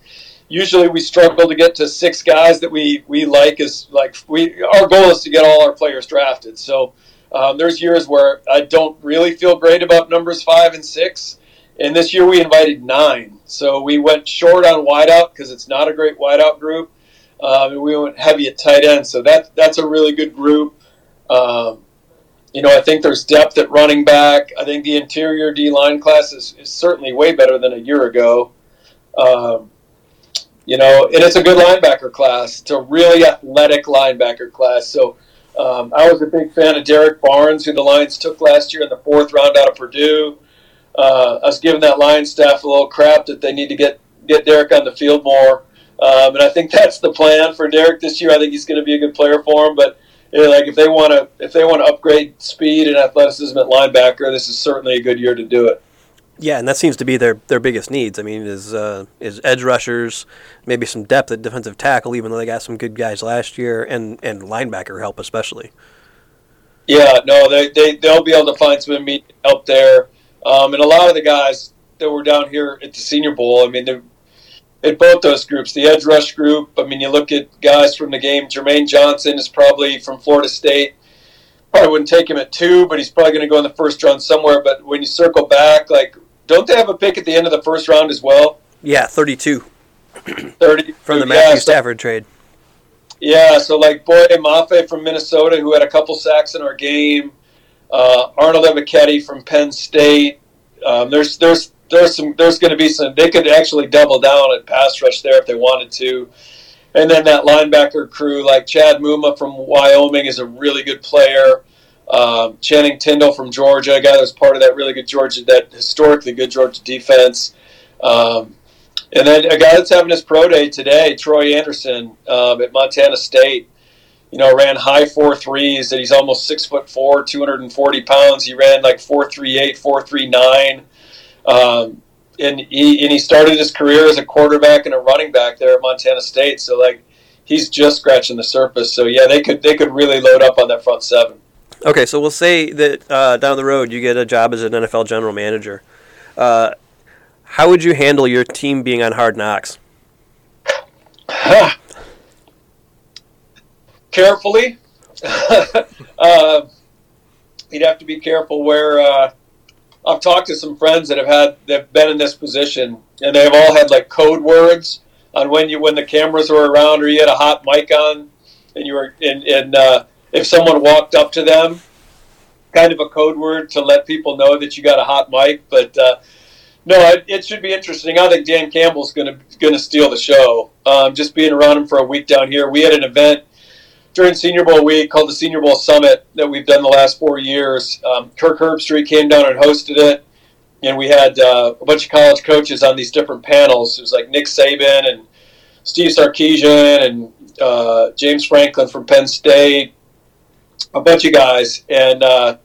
Usually, we struggle to get to six guys that we, we like. Is like we our goal is to get all our players drafted. So um, there's years where I don't really feel great about numbers five and six. And this year we invited nine, so we went short on wideout because it's not a great wideout group. Um, and we went heavy at tight end, so that that's a really good group. Um, you know, I think there's depth at running back. I think the interior D line class is, is certainly way better than a year ago. Um, you know, and it's a good linebacker class. It's a really athletic linebacker class. So um, I was a big fan of Derrick Barnes, who the Lions took last year in the fourth round out of Purdue. Uh, I was giving that Lions staff a little crap that they need to get get Derrick on the field more. Um, and I think that's the plan for Derrick this year. I think he's going to be a good player for him. But you know, like if they want to if they want to upgrade speed and athleticism at linebacker, this is certainly a good year to do it. Yeah, and that seems to be their, their biggest needs. I mean, is uh, is edge rushers, maybe some depth at defensive tackle, even though they got some good guys last year, and, and linebacker help especially. Yeah, no, they, they they'll be able to find some immediate help there, um, and a lot of the guys that were down here at the Senior Bowl, I mean, at both those groups, the edge rush group. I mean, you look at guys from the game. Jermaine Johnson is probably from Florida State. Probably wouldn't take him at two, but he's probably going to go in the first round somewhere. But when you circle back, like, don't they have a pick at the end of the first round as well? Yeah, 32. 30 from the Matthew yeah, Stafford so, trade. Yeah, so like Boye Mafe from Minnesota, who had a couple sacks in our game. uh, Arnold Ebiketie from Penn State. Um, there's there's there's some there's going to be some. They could actually double down at pass rush there if they wanted to. And then that linebacker crew, like Chad Muma from Wyoming, is a really good player. Um, Channing Tindall from Georgia, a guy that was part of that really good Georgia, that historically good Georgia defense. Um, and then a guy that's having his pro day today, Troy Andersen um, at Montana State. You know, ran high four threes, That he's almost six foot four, 240 pounds. He ran like four three eight, four three nine. Um, and he and he started his career as a quarterback and a running back there at Montana State. So like he's just scratching the surface. So yeah, they could they could really load up on that front seven. Okay, so we'll say that uh, down the road you get a job as an NFL general manager. Uh, how would you handle your team being on Hard Knocks? Carefully. uh, you'd have to be careful where. I've talked to some friends that have had that've been in this position, and they've all had like code words on when you when the cameras were around or you had a hot mic on, and you were and, and uh, if someone walked up to them, kind of a code word to let people know that you got a hot mic. But uh, no, it, it, should be interesting. I think Dan Campbell's going to going to steal the show. Um, just being around him for a week down here, we had an event during Senior Bowl week called the Senior Bowl Summit that we've done the last four years. Um, Kirk Herbstreit came down and hosted it, and we had uh, a bunch of college coaches on these different panels. It was like Nick Saban and Steve Sarkisian and uh, James Franklin from Penn State, a bunch of guys, and uh,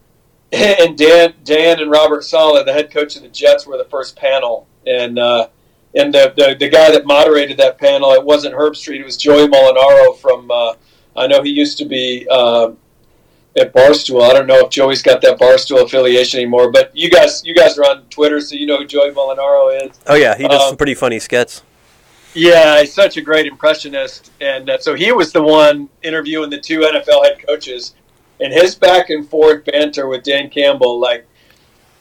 and Dan Dan and Robert Saleh, the head coach of the Jets, were the first panel, and uh, and the, the, the guy that moderated that panel, it wasn't Herbstreit, it was Joey Mulinaro from. Uh, I know he used to be uh, at Barstool. I don't know if Joey's got that Barstool affiliation anymore, but you guys you guys are on Twitter, so you know who Joey Mulinaro is. Oh yeah, he does um, some pretty funny skits. Yeah, he's such a great impressionist, and uh, so he was the one interviewing the two NFL head coaches, and his back and forth banter with Dan Campbell, like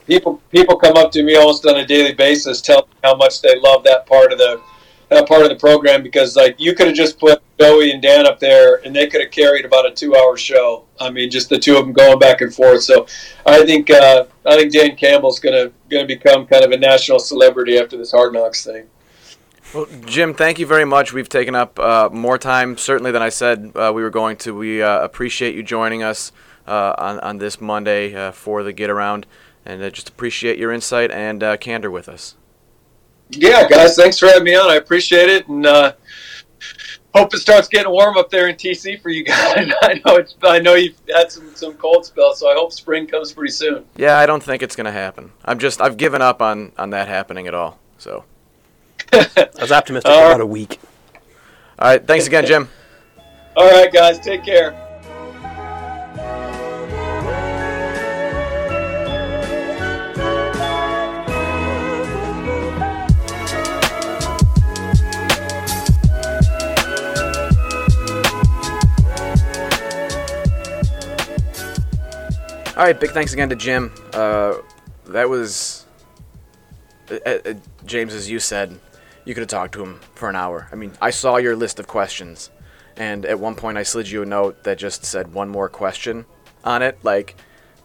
people people come up to me almost on a daily basis, telling me how much they love that part of the that part of the program because like you could have just put Joey and Dan up there, and they could have carried about a two-hour show. I mean, just the two of them going back and forth. So I think uh, I think Dan Campbell's gonna gonna become kind of a national celebrity after this Hard Knocks thing. Well, Jim, thank you very much. We've taken up uh, more time, certainly, than I said uh, we were going to. We uh, appreciate you joining us uh, on, on this Monday uh, for the Get Around, and uh, just appreciate your insight and candor with us. Yeah, guys, thanks for having me on. I appreciate it, and uh, hope it starts getting warm up there in TC for you guys. I know it's. I know you've had some, some cold spells, so I hope spring comes pretty soon. Yeah, I don't think it's going to happen. I'm just. I've given up on on that happening at all. So. I was optimistic uh, about a week. All right. Thanks again, Jim. All right, guys. Take care. All right, big thanks again to Jim. Uh, that was uh, uh, James, as you said, you could have talked to him for an hour. I mean, I saw your list of questions, and at one point I slid you a note that just said one more question on it, like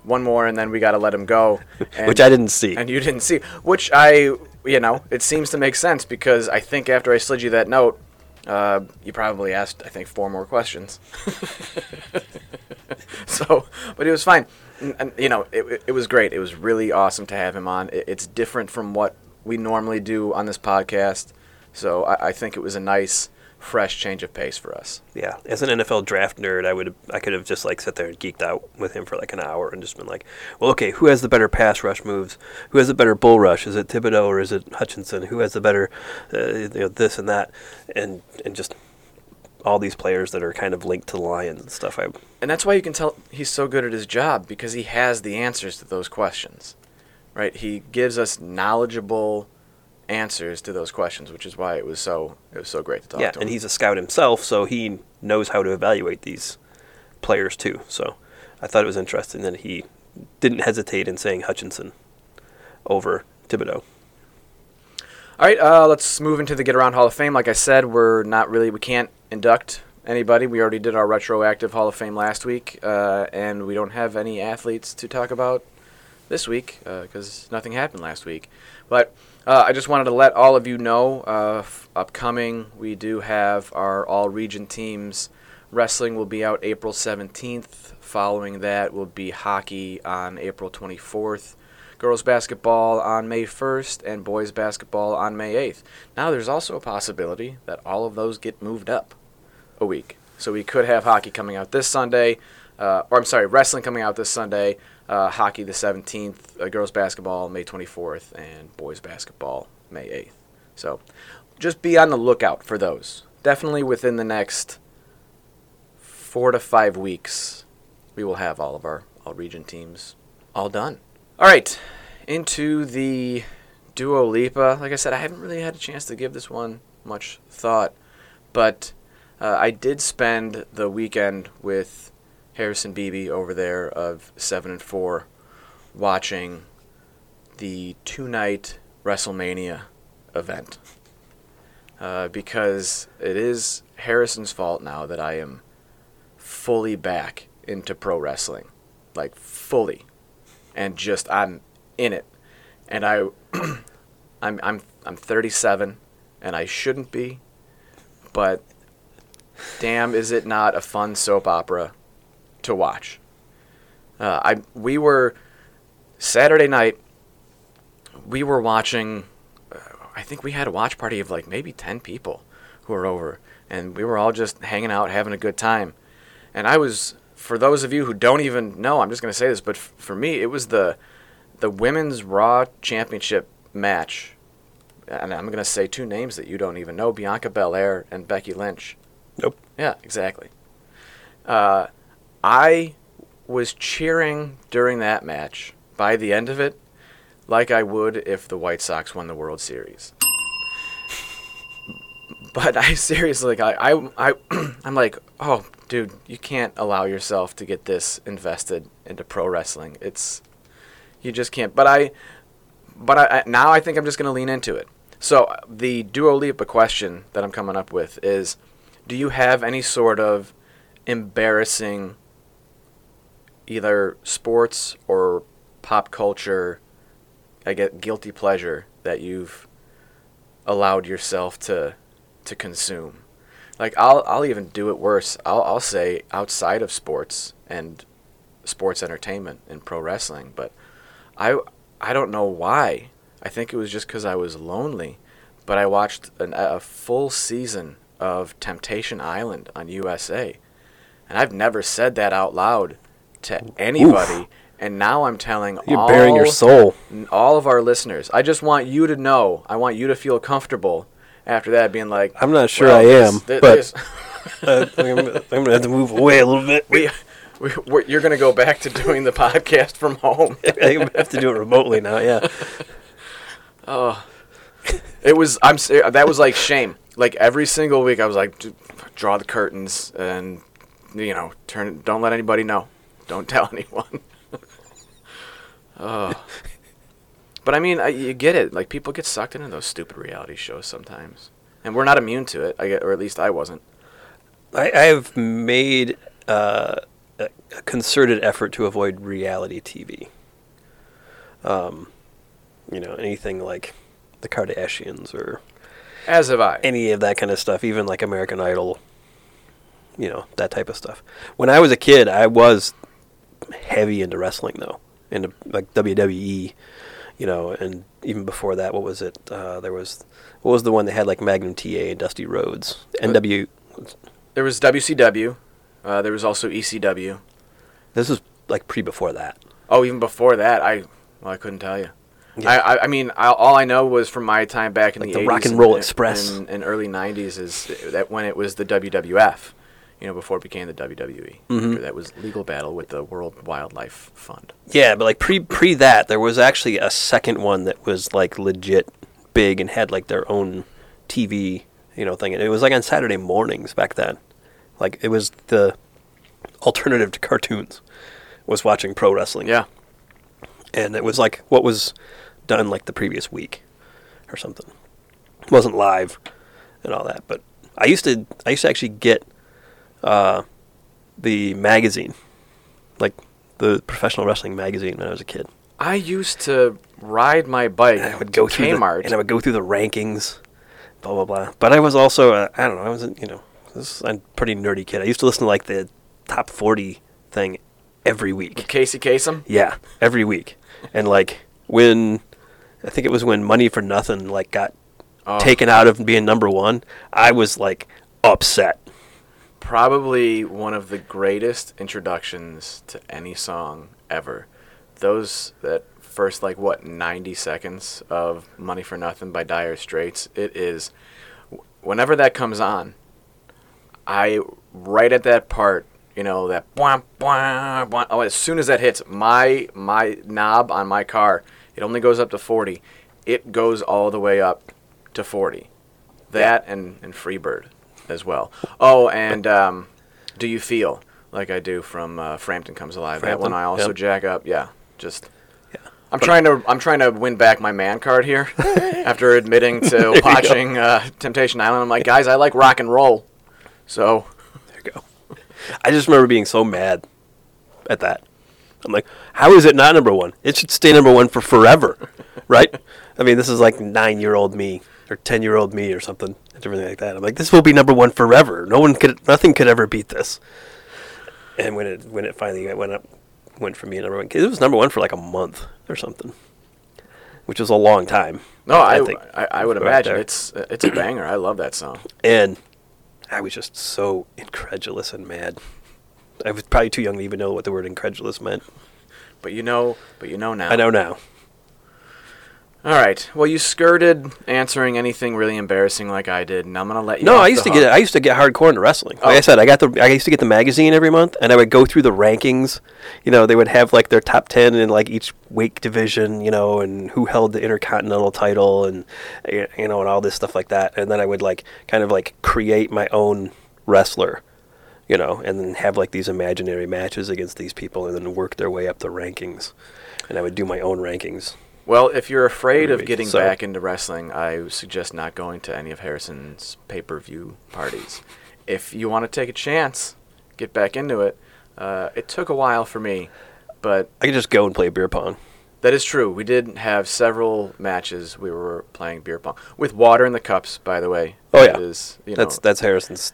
one more, and then we got to let him go. And, which I didn't see. And you didn't see, which I, you know, it seems to make sense because I think after I slid you that note, uh, you probably asked, I think, four more questions. so, but it was fine. And, you know, it, it was great. It was really awesome to have him on. It, it's different from what we normally do on this podcast. So I, I, think it was a nice, fresh change of pace for us. Yeah, as an NFL draft nerd, I would I could have just like sat there and geeked out with him for like an hour and just been like, well, okay, who has the better pass rush moves? Who has the better bull rush? Is it Thibodeaux or is it Hutchinson? Who has the better, uh, you know, this and that, and and just all these players that are kind of linked to the Lions and stuff. I, and that's why you can tell he's so good at his job because he has the answers to those questions right? He gives us knowledgeable answers to those questions, which is why it was so it was so great to talk yeah, to him. and he's a scout himself, so he knows how to evaluate these players too. So I thought it was interesting that he didn't hesitate in saying Hutchinson over Thibodeaux. All right, uh, let's move into the Get Around Hall of Fame. Like I said, we're not really we can't induct anybody. We already did our retroactive Hall of Fame last week, uh, and we don't have any athletes to talk about this week because nothing happened last week. But uh, I just wanted to let all of you know uh, f- upcoming, we do have our all region teams. Wrestling will be out April 17th. Following that will be hockey on April 24th, girls basketball on May 1st, and boys basketball on May 8th. Now, there's also a possibility that all of those get moved up a week. So we could have hockey coming out this Sunday, uh, or I'm sorry, wrestling coming out this Sunday, uh, hockey the 17th, uh, girls basketball May 24th, and boys basketball May 8th. So just be on the lookout for those. Definitely within the next four to five weeks, we will have all of our all region teams all done. All right, into the Duo Lipa. Like I said, I haven't really had a chance to give this one much thought, but uh, I did spend the weekend with Harrison Beebe over there of Seven and Four, watching the two night WrestleMania event. Uh, because it is Harrison's fault now that I am fully back into pro wrestling, like fully, and just I'm in it, and I, I'm I'm I'm 37, and I shouldn't be, but damn, is it not a fun soap opera to watch. Uh, I we were Saturday night. We were watching. Uh, I think we had a watch party of like maybe ten people who were over, and we were all just hanging out, having a good time. And I was, for those of you who don't even know, I'm just going to say this, but f- for me, it was the the women's Raw Championship match, and I'm going to say two names that you don't even know: Bianca Belair and Becky Lynch. Nope. Yeah, exactly. Uh, I was cheering during that match by the end of it like I would if the White Sox won the World Series. But I seriously, like, I, I, I, I'm like, oh, dude, you can't allow yourself to get this invested into pro wrestling. It's, you just can't. But I, but I, now I think I'm just gonna lean into it. So the Duo Lipa question that I'm coming up with is, do you have any sort of embarrassing either sports or pop culture I get guilty pleasure that you've allowed yourself to to consume. Like I'll I'll even do it worse. I'll I'll say outside of sports and sports entertainment and pro wrestling, but I I don't know why. I think it was just cuz I was lonely, but I watched an, a full season of Temptation Island on USA. And I've never said that out loud to anybody. Oof. And now I'm telling You're all, bearing your soul. all of our listeners. I just want you to know. I want you to feel comfortable after that, being like, I'm not sure well, I am, this, this, but uh, I'm, I'm going to have to move away a little bit. We, we, you're going to go back to doing the podcast from home. I have to do it remotely now. Yeah. Oh, it was. I'm. That was like shame. Like every single week, I was like, draw the curtains and you know, turn. Don't let anybody know. Don't tell anyone. oh. But I mean, I, you get it. Like people get sucked into those stupid reality shows sometimes, and we're not immune to it. I get, or at least I wasn't. I, I have made uh, a concerted effort to avoid reality TV. Um, you know, anything like the Kardashians or as have I. Any of that kind of stuff, even like American Idol, you know, that type of stuff. When I was a kid, I was heavy into wrestling though, into like WWE, you know, and even before that, what was it? Uh, there was what was the one that had like Magnum TA and Dusty Rhodes? NW. There was WCW. Uh, there was also ECW. This was like pre before that. Oh, even before that, I well, I couldn't tell you. Yeah. I, I, mean, I, all I know was from my time back in like the, the Rock and Roll Express and, and, early '90s is that when it was the WWF, you know, before it became the WWE. Mm-hmm. That was legal battle with the World Wildlife Fund. Yeah, but like pre pre that, there was actually a second one that was like legit big and had like their own TV, you know, thing. And it was like on Saturday mornings back then. Like it was the alternative to cartoons. Was watching pro wrestling. Yeah. And it was like what was done like the previous week or something. It wasn't live and all that, but I used to I used to actually get uh, the magazine, like the professional wrestling magazine when I was a kid. I used to ride my bike And I would go to through Kmart. the, and I would go through the rankings, blah blah blah. But I was also uh, I don't know I wasn't you know this, I'm a pretty nerdy kid. I used to listen to like the top forty thing every week. Casey Kasem. Yeah, every week. And like when I think it was when Money for Nothing like got Oh, taken out of being number one, I was like upset. Probably one of the greatest introductions to any song ever. Those that first like what 90 seconds of Money for Nothing by Dire Straits. It is whenever that comes on, I right at that part, you know, that bwah, bwah, bwah, oh, as soon as that hits my my knob on my car, it only goes up to 40. It goes all the way up to 40. That and and Freebird as well. Oh, and um, Do You Feel Like I Do from uh, Frampton Comes Alive. That one I also yep. jack up. Yeah, just Yeah. I'm trying to I'm trying to win back my man card here after admitting to watching uh, Temptation Island. I'm like, guys, I like rock and roll. So There you go. I just remember being so mad at that. I'm like, how is it not number one? It should stay number one for forever, right? I mean, this is like nine year old me or ten year old me or something, everything like that. I'm like, this will be number one forever. No one could, nothing could ever beat this. And when it when it finally went up, went from being number one, it was number one for like a month or something, which was a long time. no, I think I, I would imagine it's it's a banger. I love that song. And I was just so incredulous and mad. I was probably too young to even know what the word incredulous meant. But you know, but you know now. I know now. All right. Well, you skirted answering anything really embarrassing like I did, and I'm gonna let you. No, I used to get hook. I used to get hardcore into wrestling. Like Oh. I said, I got the I used to get the magazine every month, and I would go through the rankings. You know, they would have like their top ten in like each weight division. You know, and who held the intercontinental title, and you know, and all this stuff like that. And then I would like kind of like create my own wrestler. You know, and then have like these imaginary matches against these people, and then work their way up the rankings. And I would do my own rankings. Well, if you're afraid of getting So- back into wrestling, I suggest not going to any of Harrison's pay-per-view parties. if you want to take a chance, get back into it. Uh, it took a while for me, but I could just go and play beer pong. that is true. We did have several matches. We were playing beer pong with water in the cups, by the way. Oh, yeah. Is, you know, That's that's Harrison's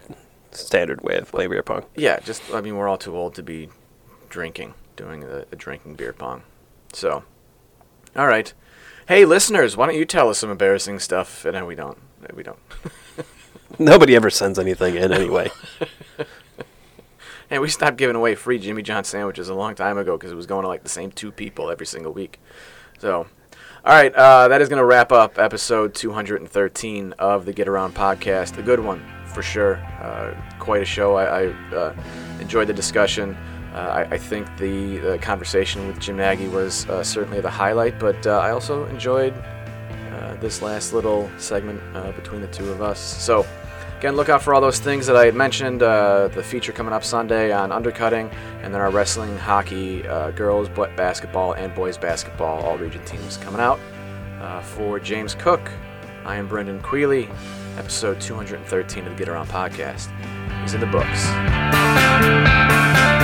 standard way of playing beer pong. Yeah, just I mean we're all too old to be drinking, doing a, a drinking beer pong. So, all right. Hey, listeners, why don't you tell us some embarrassing stuff? And no, we don't. We don't. Nobody ever sends anything in anyway. Hey, we stopped giving away free Jimmy John sandwiches a long time ago because it was going to like the same two people every single week. So, all right, uh, that is going to wrap up episode 213 of the Get Around podcast. A good one for sure. Uh, quite a show. I, I uh, enjoyed the discussion. Uh, I, I think the, the conversation with Jim Nagy was uh, certainly the highlight, but uh, I also enjoyed this last little segment between the two of us. So, again, look out for all those things that I had mentioned. The feature coming up Sunday on undercutting, and then our wrestling, hockey, girls, basketball, and boys basketball, all region teams coming out. For James Cook, I am Brendan Quealy. Episode 213 of the Get Around podcast is in the books.